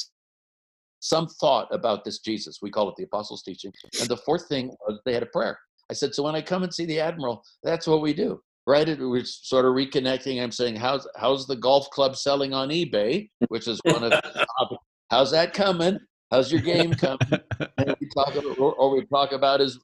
some thought about this Jesus. We call it the apostles' teaching. And the fourth thing was they had a prayer. I said, so when I come and see the admiral, that's what we do, right? We're sort of reconnecting. I'm saying, how's how's the golf club selling on eBay, which is one of how's that coming? How's your game coming? and we talk about, or we talk about is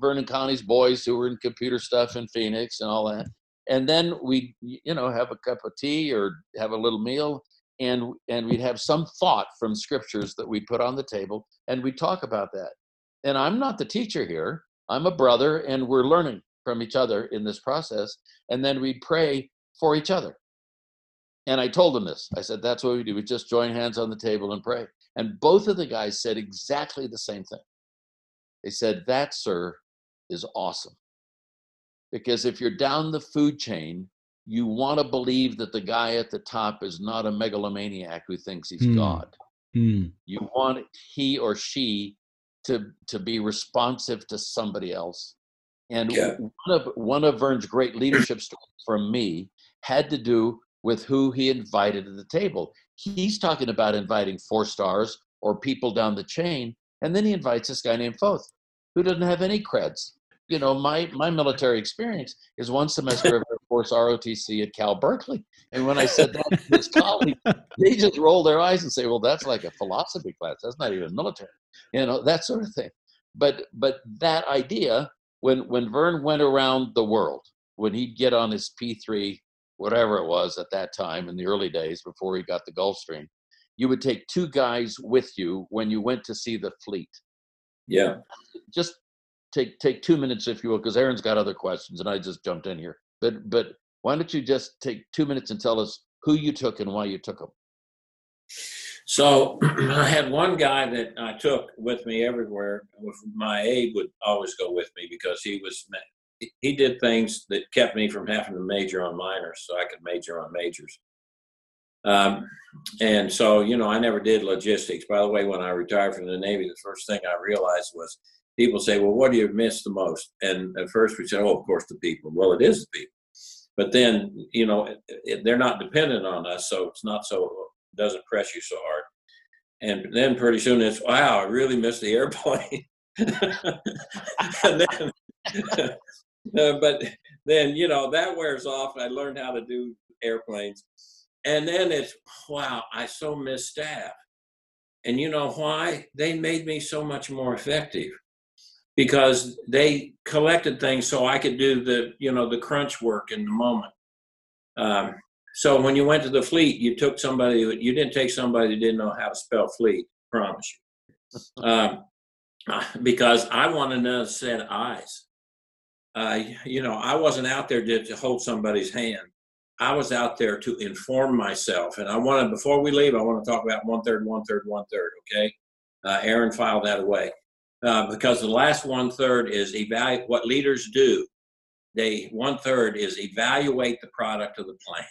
Vern and Connie's boys who were in computer stuff in Phoenix and all that. And then we, you know, have a cup of tea or have a little meal, and and we'd have some thought from scriptures that we'd put on the table, and we'd talk about that. And I'm not the teacher here. I'm a brother and we're learning from each other in this process. And then we'd pray for each other. And I told them this. I said, that's what we do. We just join hands on the table and pray. And both of the guys said exactly the same thing. They said, that, sir, is awesome. Because if you're down the food chain, you want to believe that the guy at the top is not a megalomaniac who thinks he's mm. God. Mm. You want he or she to to be responsive to somebody else. And yeah. one of one of Vern's great leadership stories from me had to do with who he invited to the table. He's talking about inviting four stars or people down the chain, and then he invites this guy named Foth, who doesn't have any creds. You know, my my military experience is one semester of Force ROTC at Cal Berkeley, and when I said that to his colleagues, they just roll their eyes and say, "Well, that's like a philosophy class. That's not even military." you know that sort of thing but but that idea when when vern went around the world when he'd get on his p3 whatever it was at that time in the early days before he got the gulfstream you would take two guys with you when you went to see the fleet yeah just take take two minutes if you will because aaron's got other questions and i just jumped in here but but why don't you just take two minutes and tell us who you took and why you took them So I had one guy that I took with me everywhere. My aide would always go with me because he was he did things that kept me from having to major on minors, so I could major on majors. Um, and so, you know, I never did logistics. By the way, when I retired from the Navy, the first thing I realized was people say, "Well, what do you miss the most?" And at first we said, "Oh, of course, the people." Well, it is the people. But then, you know, it, it, they're not dependent on us, so it's not so doesn't press you so hard. And then pretty soon it's, "Wow, I really miss the airplane." then, uh, but then you know that wears off. I learned how to do airplanes, and then it's, "Wow, I so miss staff." And you know why? They made me so much more effective because they collected things so I could do the you know the crunch work in the moment. Um, so when you went to the fleet, you took somebody you didn't take somebody who didn't know how to spell fleet. Promise you, um, because I wanted another set of eyes. Uh, you know, I wasn't out there to, to hold somebody's hand. I was out there to inform myself, and I wanted before we leave, I want to talk about one third, one third, one third. Okay, uh, Aaron filed that away. Uh, because the last one third is evaluate what leaders do. They one third is evaluate the product of the plan,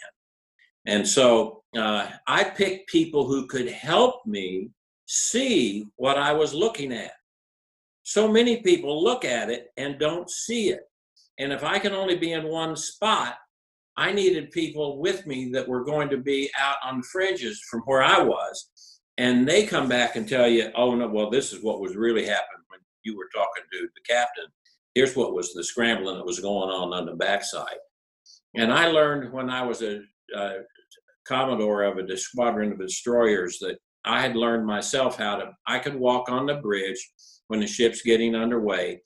and so uh, I picked people who could help me see what I was looking at. So many people look at it and don't see it, and if I can only be in one spot, I needed people with me that were going to be out on the fringes from where I was and they come back and tell you, oh no, well, this is what was really happening you were talking to the captain. Here's what was the scrambling that was going on on the backside. And I learned when I was a, a commodore of a squadron of destroyers that I had learned myself how to. I could walk on the bridge when the ship's getting underway,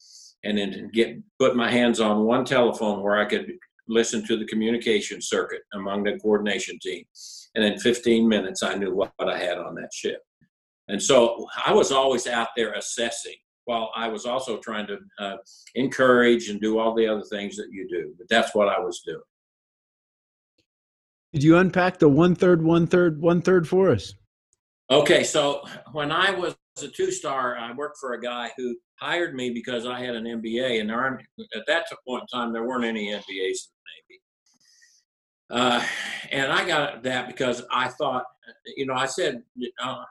and then get put my hands on one telephone where I could listen to the communication circuit among the coordination team and in 15 minutes, I knew what, what I had on that ship. And so I was always out there assessing while I was also trying to uh, encourage and do all the other things that you do. But that's what I was doing. Did you unpack the one third, one third, one third for us? Okay, so when I was a two star, I worked for a guy who hired me because I had an MBA, and there aren't, at that point in time there weren't any MBAs in the Navy. uh, and I got that because I thought, you know, I said, uh,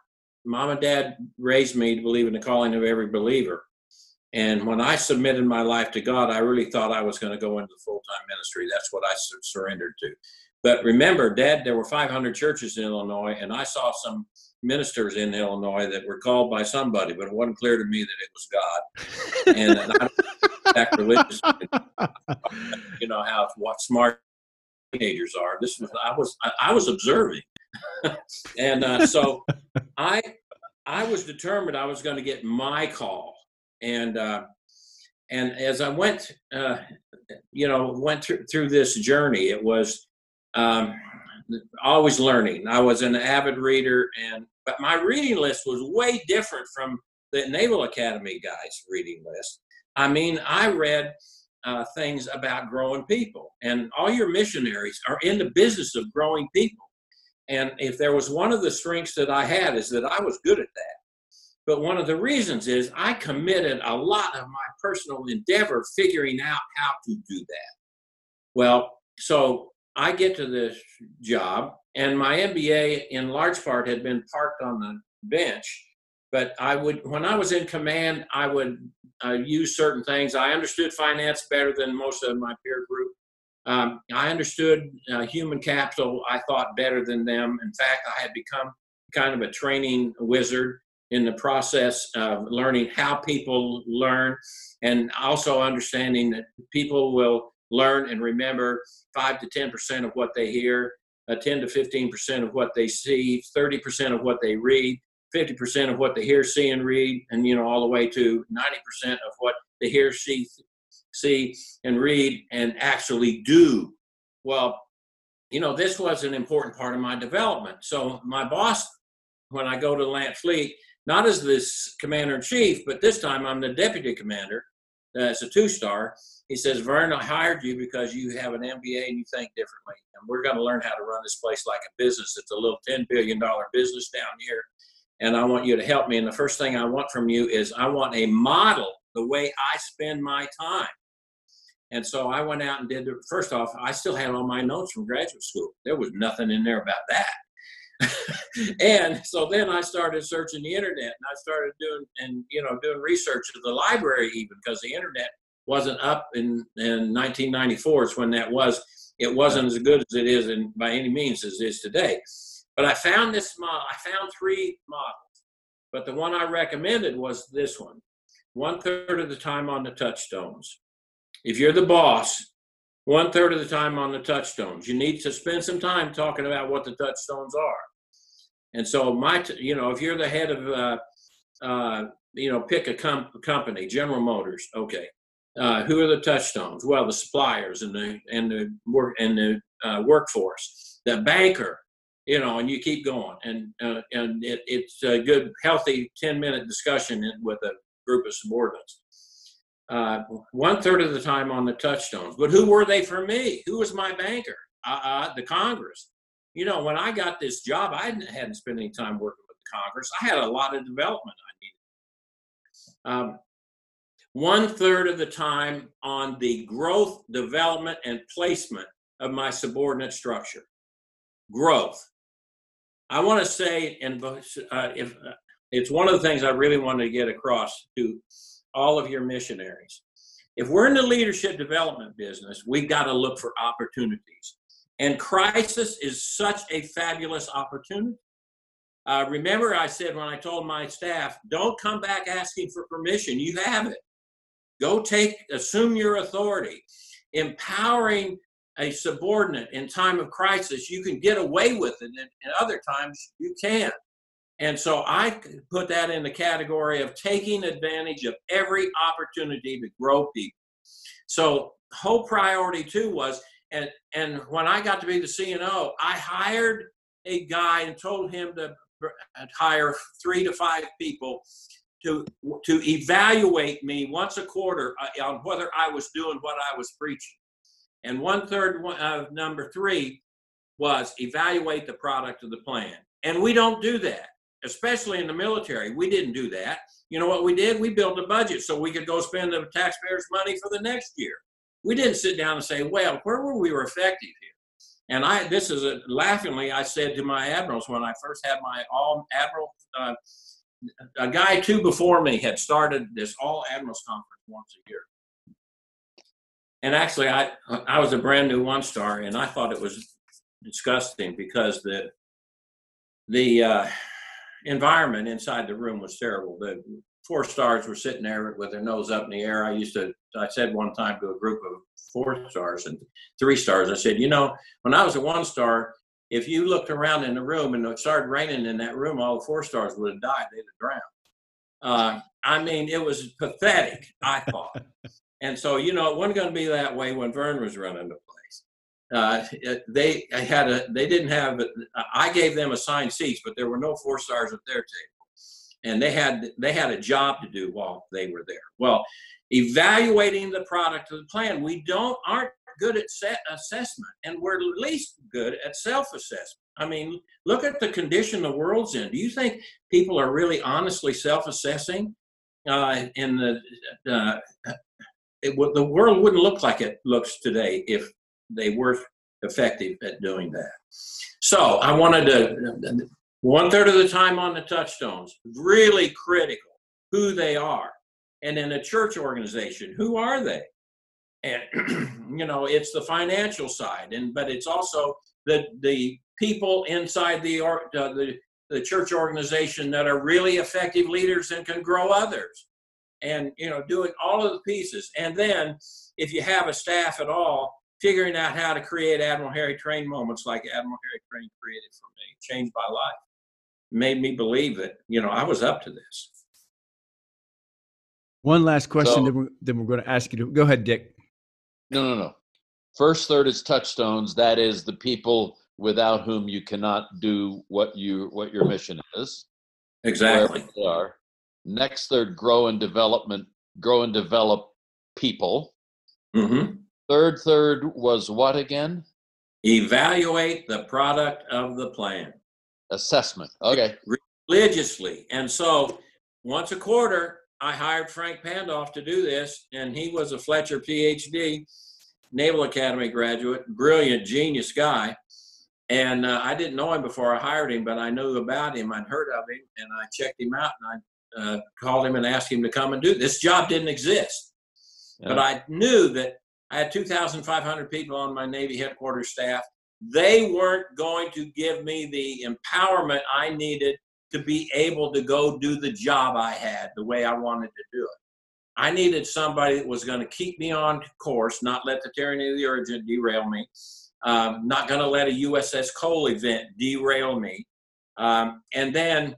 mom and dad raised me to believe in the calling of every believer. And when I submitted my life to God, I really thought I was going to go into full time ministry. That's what I sur- surrendered to. But remember, Dad, there were 500 churches in Illinois, and I saw some ministers in Illinois that were called by somebody, but it wasn't clear to me that it was God. And I back religious, you know how what smart teenagers are. This was I was I, I was observing, and uh, so I I was determined I was going to get my call, and uh, and as I went, uh, you know, went through, through this journey, it was um, always learning. I was an avid reader, and but my reading list was way different from the Naval Academy guys' reading list. I mean, I read uh, things about growing people. And all your missionaries are in the business of growing people. And if there was one of the strengths that I had is that I was good at that. But one of the reasons is I committed a lot of my personal endeavor figuring out how to do that. Well, so I get to this job, and my MBA in large part had been parked on the bench but I would, when I was in command, I would uh, use certain things. I understood finance better than most of my peer group. Um, I understood uh, human capital, I thought, better than them. In fact, I had become kind of a training wizard in the process of learning how people learn and also understanding that people will learn and remember 5 to 10% of what they hear, uh, 10 to 15% of what they see, 30% of what they read, 50% of what they hear, see, and read, and you know, all the way to 90% of what they hear, see, see, and read, and actually do. Well, you know, this was an important part of my development. So my boss, when I go to Lant Fleet, not as this commander in chief, but this time I'm the deputy commander. Uh, as a two star. He says, Vern, I hired you because you have an MBA and you think differently. And we're going to learn how to run this place like a business. It's a little $10 billion business down here. And I want you to help me. And the first thing I want from you is I want a model the way I spend my time. And so I went out and did the first off, I still had all my notes from graduate school. There was nothing in there about that. and so then I started searching the internet and I started doing and you know doing research at the library even because the internet wasn't up in, in 1994 it's when that was it wasn't as good as it is in by any means as it is today but I found this model I found three models but the one I recommended was this one one third of the time on the touchstones if you're the boss, one third of the time on the touchstones, you need to spend some time talking about what the touchstones are. And so, my, you know, if you're the head of, uh, uh, you know, pick a com- company, General Motors, okay. Uh, who are the touchstones? Well, the suppliers and the and the work and the uh, workforce, the banker, you know, and you keep going. And uh, and it, it's a good, healthy ten minute discussion with a group of subordinates uh, one third of the time on the touchstones. But who were they for me? Who was my banker? Uh, uh, the Congress. You know, when I got this job, I hadn't spent any time working with the Congress. I had a lot of development I needed. Um, one third of the time on the growth, development, and placement of my subordinate structure. Growth. I want to say, and uh, if uh, it's one of the things I really want to get across to all of your missionaries. If we're in the leadership development business, we've got to look for opportunities. And crisis is such a fabulous opportunity. Uh, remember, I said when I told my staff, don't come back asking for permission. You have it. Go take, assume your authority. Empowering a subordinate in time of crisis, you can get away with it, and, and other times you can't. And so I put that in the category of taking advantage of every opportunity to grow people. So whole priority two was, and and when I got to be the CNO, I hired a guy and told him to hire three to five people to to evaluate me once a quarter uh, on whether I was doing what I was preaching. And one third of number three was evaluate the product of the plan. And we don't do that especially in the military. We didn't do that. You know what we did? We built a budget so we could go spend the taxpayers' money for the next year. We didn't sit down and say, well, where were we effective here? And I, this is a, laughingly, I said to my admirals when I first had my all admiral, uh, a guy two before me had started this all admirals conference once a year. And actually, I I was a brand new one star, and I thought it was disgusting because the the uh, environment inside the room was terrible. The four stars were sitting there with their nose up in the air. I used to, I said one time to a group of four stars and three stars, I said, you know, when I was a one star, if you looked around in the room and it started raining in that room, all the four stars would have died. They'd have drowned. Uh, I mean, it was pathetic, I thought. And so, you know, it wasn't going to be that way when Vern was running the place. uh, they had a they didn't have I gave them assigned seats, but there were no four stars at their table, and they had they had a job to do while they were there. Well, evaluating the product of the plan, we don't aren't good at set assessment, and we're least good at self assessment. I mean, look at the condition the world's in. Do you think people are really honestly self assessing? Uh, in the uh, it, the world wouldn't look like it looks today if they were effective at doing that. So I wanted to one third of the time on the touchstones, really critical who they are. And in a church organization, who are they? And you know, it's the financial side, and but it's also the the people inside the uh, the the church organization that are really effective leaders and can grow others and you know doing all of the pieces and then if you have a staff at all figuring out how to create Admiral Harry Train moments like Admiral Harry Train created for me changed my life, made me believe that you know I was up to this. One last question, so, then, we're, then we're going to ask you to go ahead, Dick. No, no, no. First third is touchstones. That is the people without whom you cannot do what you what your mission is. Exactly. They are. Next third, grow and development, grow and develop people. Mm-hmm. Third third was what again? Evaluate the product of the plan Assessment. Okay. religiously. And so once a quarter, I hired Frank Pandolfe to do this, and he was a Fletcher PhD, Naval Academy graduate, brilliant, genius guy. And uh, I didn't know him before I hired him, but I knew about him. I'd heard of him, and I checked him out, and I uh, called him and asked him to come and do this. Job didn't exist, but I knew that I had 2,500 people on my Navy headquarters staff. They weren't going to give me the empowerment I needed to be able to go do the job I had the way I wanted to do it. I needed somebody that was going to keep me on course, not let the tyranny of the urgent derail me, um, not going to let a USS Cole event derail me, um, and then,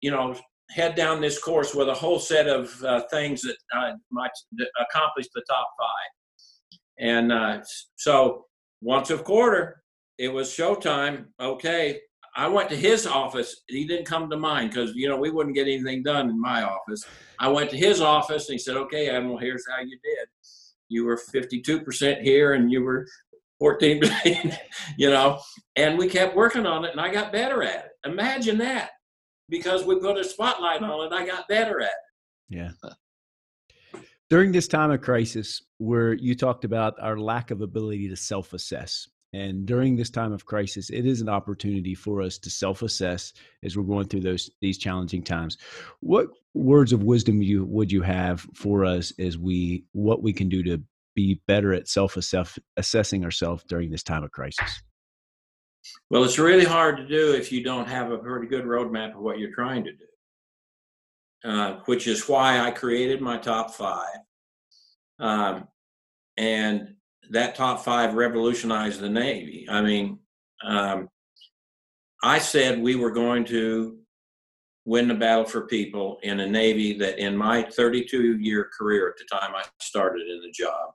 you know, head down this course with a whole set of uh, things that uh, might accomplish the top five. And uh, so once a quarter, it was showtime. Okay, I went to his office. He didn't come to mine because you know we wouldn't get anything done in my office. I went to his office and he said, "Okay, Admiral, here's how you did. You were 52% here, and you were 14%, you know." And we kept working on it, and I got better at it. Imagine that, because we put a spotlight on it, I got better at it. Yeah. During this time of crisis, where you talked about our lack of ability to self assess, and during this time of crisis, it is an opportunity for us to self-assess as we're going through those these challenging times. What words of wisdom you would you have for us as we what we can do to be better at self-assessing ourselves during this time of crisis? Well, it's really hard to do if you don't have a pretty good roadmap of what you're trying to do, uh, which is why I created my top five. Um, and that top five revolutionized the Navy. I mean, um, I said we were going to win the battle for people in a Navy that, in my 32 year career at the time I started in the job,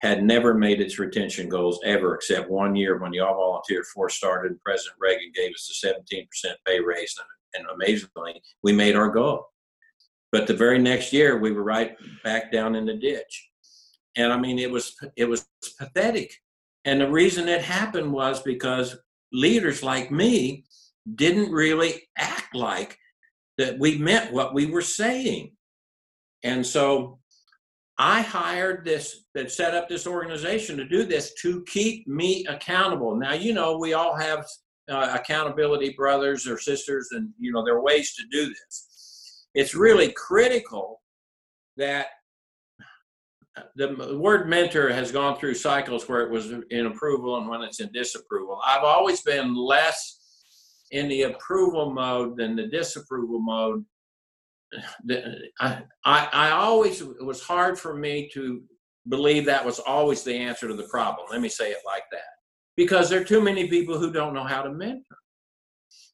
had never made its retention goals ever, except one year when the all volunteer force started and President Reagan gave us a 17% pay raise. And, and amazingly, we made our goal. But the very next year, we were right back down in the ditch and I mean it was it was pathetic. And the reason it happened was because leaders like me didn't really act like that we meant what we were saying. And so I hired this that set up this organization to do this to keep me accountable. Now, you know, we all have uh, accountability brothers or sisters, and, you know, there are ways to do this. It's really critical that the word mentor has gone through cycles where it was in approval and when it's in disapproval. I've always been less in the approval mode than the disapproval mode. I, I, I always, it was hard for me to believe that was always the answer to the problem. Let me say it like that. Because there are too many people who don't know how to mentor.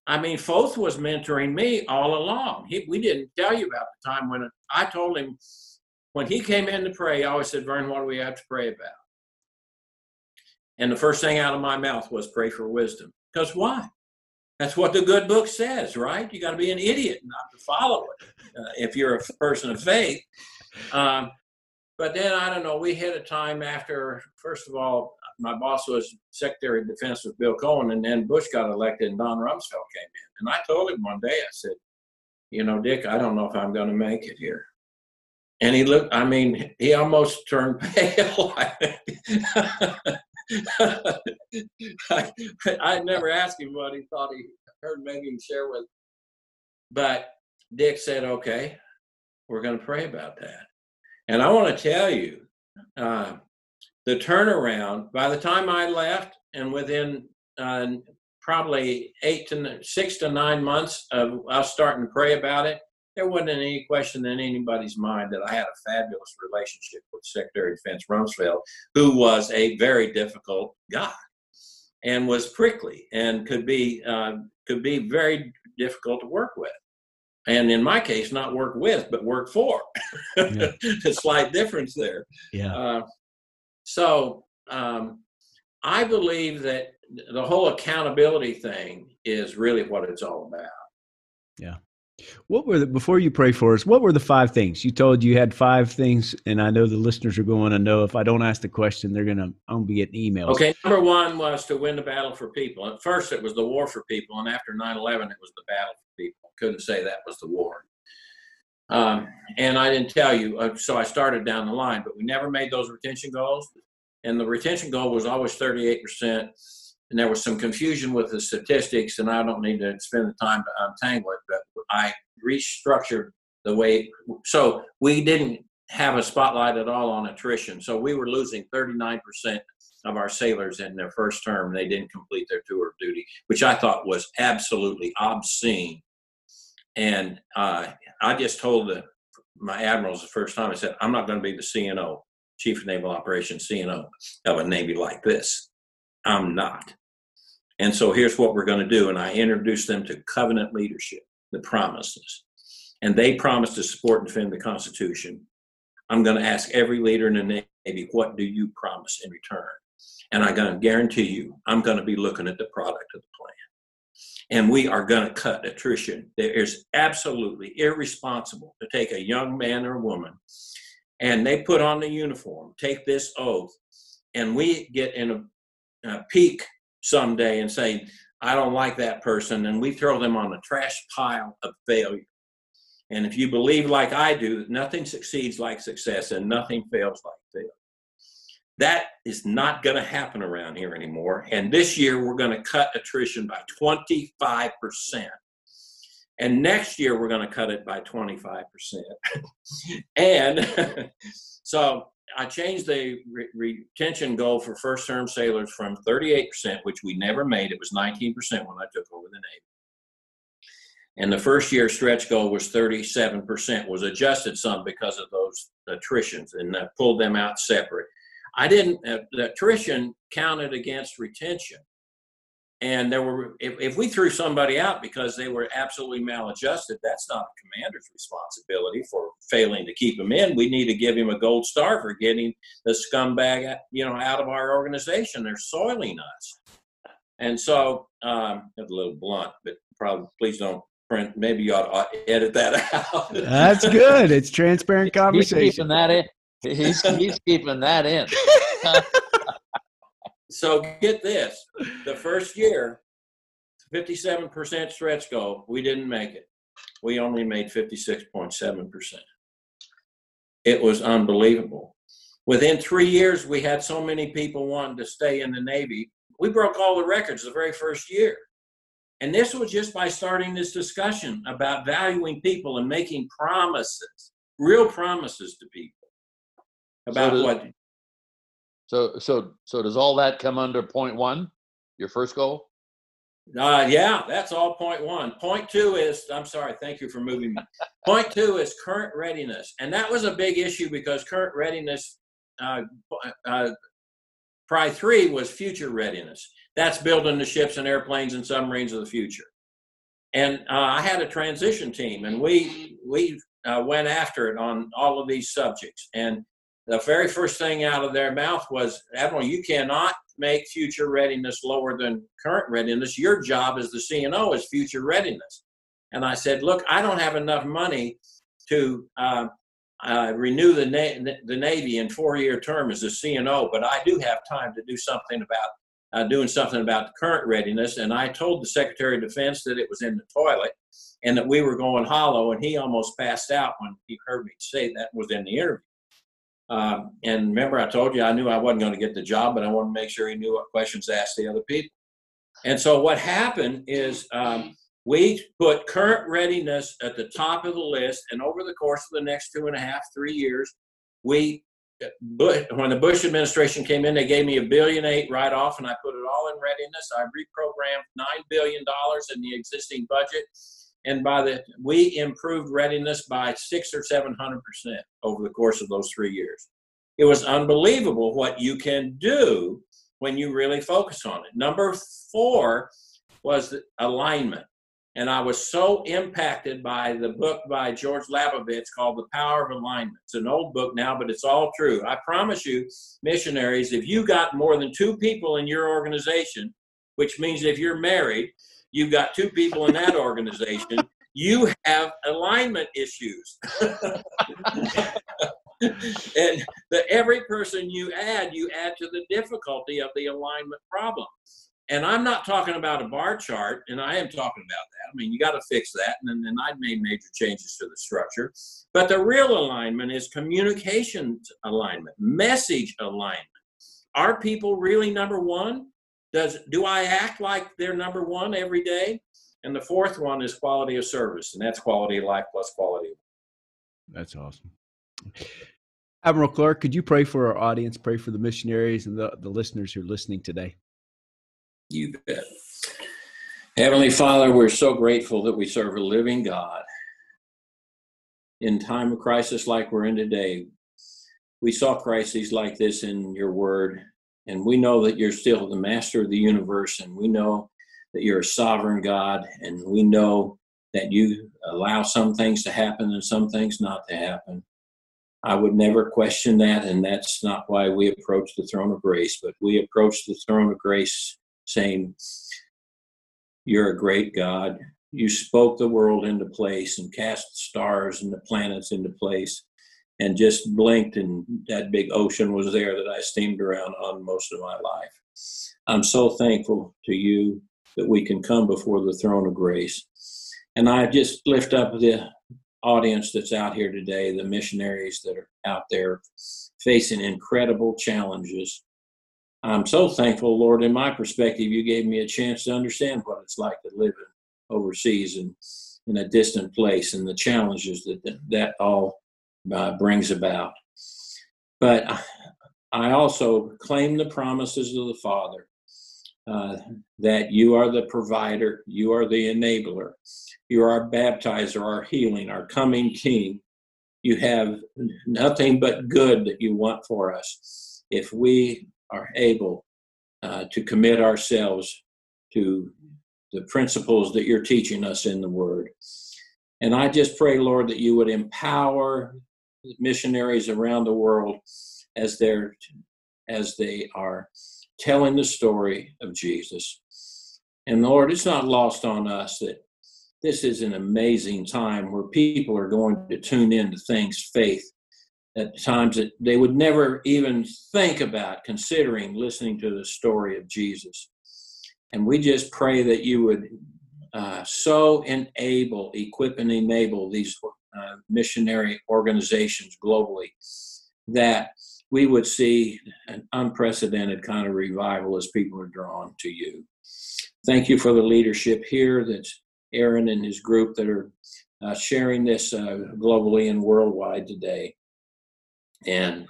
I mean, Foth was mentoring me all along. He, we didn't tell you about the time when I told him, when he came in to pray, I always said, Vern, what do we have to pray about? And the first thing out of my mouth was pray for wisdom. Because why? That's what the good book says, right? You got to be an idiot not to follow it uh, if you're a person of faith. Um, but then I don't know. We hit a time after, first of all, my boss was Secretary of Defense with Bill Cohen, and then Bush got elected, and Don Rumsfeld came in. And I told him one day, I said, "You know, Dick, I don't know if I'm going to make it here." and he looked i mean he almost turned pale I, I never asked him what he thought he heard maybe share with but dick said okay we're going to pray about that and i want to tell you uh, the turnaround by the time i left and within uh, probably eight to six to nine months of us starting to pray about it there wasn't any question in anybody's mind that I had a fabulous relationship with Secretary of Defense Rumsfeld, who was a very difficult guy and was prickly and could be uh, could be very difficult to work with. And in my case, not work with, but work for. Yeah. a slight difference there. Yeah. Uh, so um, I believe that the whole accountability thing is really what it's all about. Yeah. What were the before you pray for us? What were the five things you told you had five things? And I know the listeners are going to know if I don't ask the question, they're gonna I'm gonna be getting emails. Okay, number one was to win the battle for people. At first, it was the war for people, and after 9/11, it was the battle for people. Couldn't say that was the war. Um, and I didn't tell you, uh, so I started down the line. But we never made those retention goals, and the retention goal was always 38 percent and there was some confusion with the statistics, and I don't need to spend the time to untangle it, but I restructured the way. So we didn't have a spotlight at all on attrition. So we were losing 39% of our sailors in their first term. And they didn't complete their tour of duty, which I thought was absolutely obscene. And uh, I just told the, my admirals the first time, I said, I'm not going to be the CNO, Chief of Naval Operations, CNO of a Navy like this. I'm not. And so here's what we're going to do. And I introduced them to covenant leadership, the promises. And they promised to support and defend the Constitution. I'm going to ask every leader in the Navy, what do you promise in return? And I'm going to guarantee you, I'm going to be looking at the product of the plan. And we are going to cut attrition. It is absolutely irresponsible to take a young man or woman and they put on the uniform, take this oath, and we get in a, a peak someday and say, I don't like that person, and we throw them on the trash pile of failure. And if you believe like I do, nothing succeeds like success and nothing fails like failure. That is not going to happen around here anymore. And this year, we're going to cut attrition by 25%. And next year, we're going to cut it by 25%. and so I changed the re- retention goal for first term sailors from 38%, which we never made. It was 19% when I took over the Navy. And the first year stretch goal was 37%, was adjusted some because of those attritions and I pulled them out separate. I didn't, uh, the attrition counted against retention. And there were if, if we threw somebody out because they were absolutely maladjusted that's not a commander's responsibility for failing to keep them in. We need to give him a gold star for getting the scumbag you know out of our organization. They're soiling us. And so um, a little blunt but probably please don't print maybe you ought to edit that out. That's good. It's transparent conversation. he's keeping that in he's, he's keeping that in. So get this the first year 57% stretch goal we didn't make it. We only made 56.7% it was unbelievable. Within three years we had so many people wanting to stay in the navy we broke all the records the very first year. And this was just by starting this discussion about valuing people and making promises real promises to people about so what so, so, so does all that come under point one, your first goal? Uh, yeah, that's all point one. Point two is, I'm sorry, thank you for moving me. point two is current readiness. And that was a big issue because current readiness, uh, uh, Pri three was future readiness. That's building the ships and airplanes and submarines of the future. And uh, I had a transition team, and we we uh, went after it on all of these subjects. And the very first thing out of their mouth was, Admiral, you cannot make future readiness lower than current readiness. Your job as the CNO is future readiness. And I said, look, I don't have enough money to uh, uh, renew the, Na- the Navy in four-year term as a CNO, but I do have time to do something about uh, doing something about the current readiness. And I told the Secretary of Defense that it was in the toilet and that we were going hollow, and he almost passed out when he heard me say that was in the interview. Um, and remember, I told you I knew I wasn't going to get the job, but I wanted to make sure he knew what questions to ask the other people. And so what happened is um, we put current readiness at the top of the list, and over the course of the next two and a half, three years, we when the Bush administration came in, they gave me a billion eight right off, and I put it all in readiness. I reprogrammed nine billion dollars in the existing budget, and by the we improved readiness by six or seven hundred percent over the course of those three years. It was unbelievable what you can do when you really focus on it. Number four was alignment. And I was so impacted by the book by George Labovitz called The Power of Alignment. It's an old book now, but it's all true. I promise you, missionaries, if you got more than two people in your organization, which means if you're married, you've got two people in that organization, you have alignment issues. and the, every person you add, you add to the difficulty of the alignment problem. And I'm not talking about a bar chart, and I am talking about that. I mean, you got to fix that, and then I'd made major changes to the structure. But the real alignment is communication alignment, message alignment. Are people really number one? Does do I act like they're number one every day? And the fourth one is quality of service, and that's quality of life plus quality. That's awesome. Admiral Clark, could you pray for our audience, pray for the missionaries and the, the listeners who are listening today? You bet. Heavenly Father, we're so grateful that we serve a living God. In time of crisis like we're in today, we saw crises like this in your word, and we know that you're still the master of the universe, and we know that you're a sovereign God, and we know that you allow some things to happen and some things not to happen. I would never question that, and that's not why we approach the throne of grace, but we approach the throne of grace saying, You're a great God. You spoke the world into place and cast the stars and the planets into place and just blinked, and that big ocean was there that I steamed around on most of my life. I'm so thankful to you that we can come before the throne of grace. And I just lift up the audience that's out here today, the missionaries that are out there facing incredible challenges. I'm so thankful, Lord, in my perspective, you gave me a chance to understand what it's like to live overseas and in a distant place and the challenges that that, that all uh, brings about. But I also claim the promises of the Father uh, that you are the provider, you are the enabler, you are our baptizer, our healing, our coming King. You have nothing but good that you want for us if we are able uh, to commit ourselves to the principles that you're teaching us in the Word. And I just pray, Lord, that you would empower missionaries around the world as they're as they are telling the story of Jesus. And Lord, it's not lost on us that this is an amazing time where people are going to tune into things faith at times that they would never even think about considering listening to the story of Jesus. And we just pray that you would uh, so enable, equip, and enable these uh, missionary organizations globally that we would see an unprecedented kind of revival as people are drawn to you. Thank you for the leadership here that's Aaron and his group that are uh, sharing this uh, globally and worldwide today. And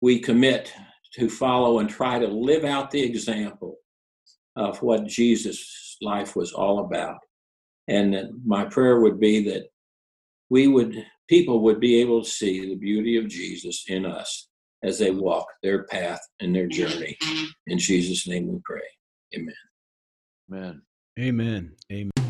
we commit to follow and try to live out the example of what Jesus' life was all about. And my prayer would be that we would, people would be able to see the beauty of Jesus in us as they walk their path and their journey. In Jesus' name we pray. Amen. Amen. Amen. Amen.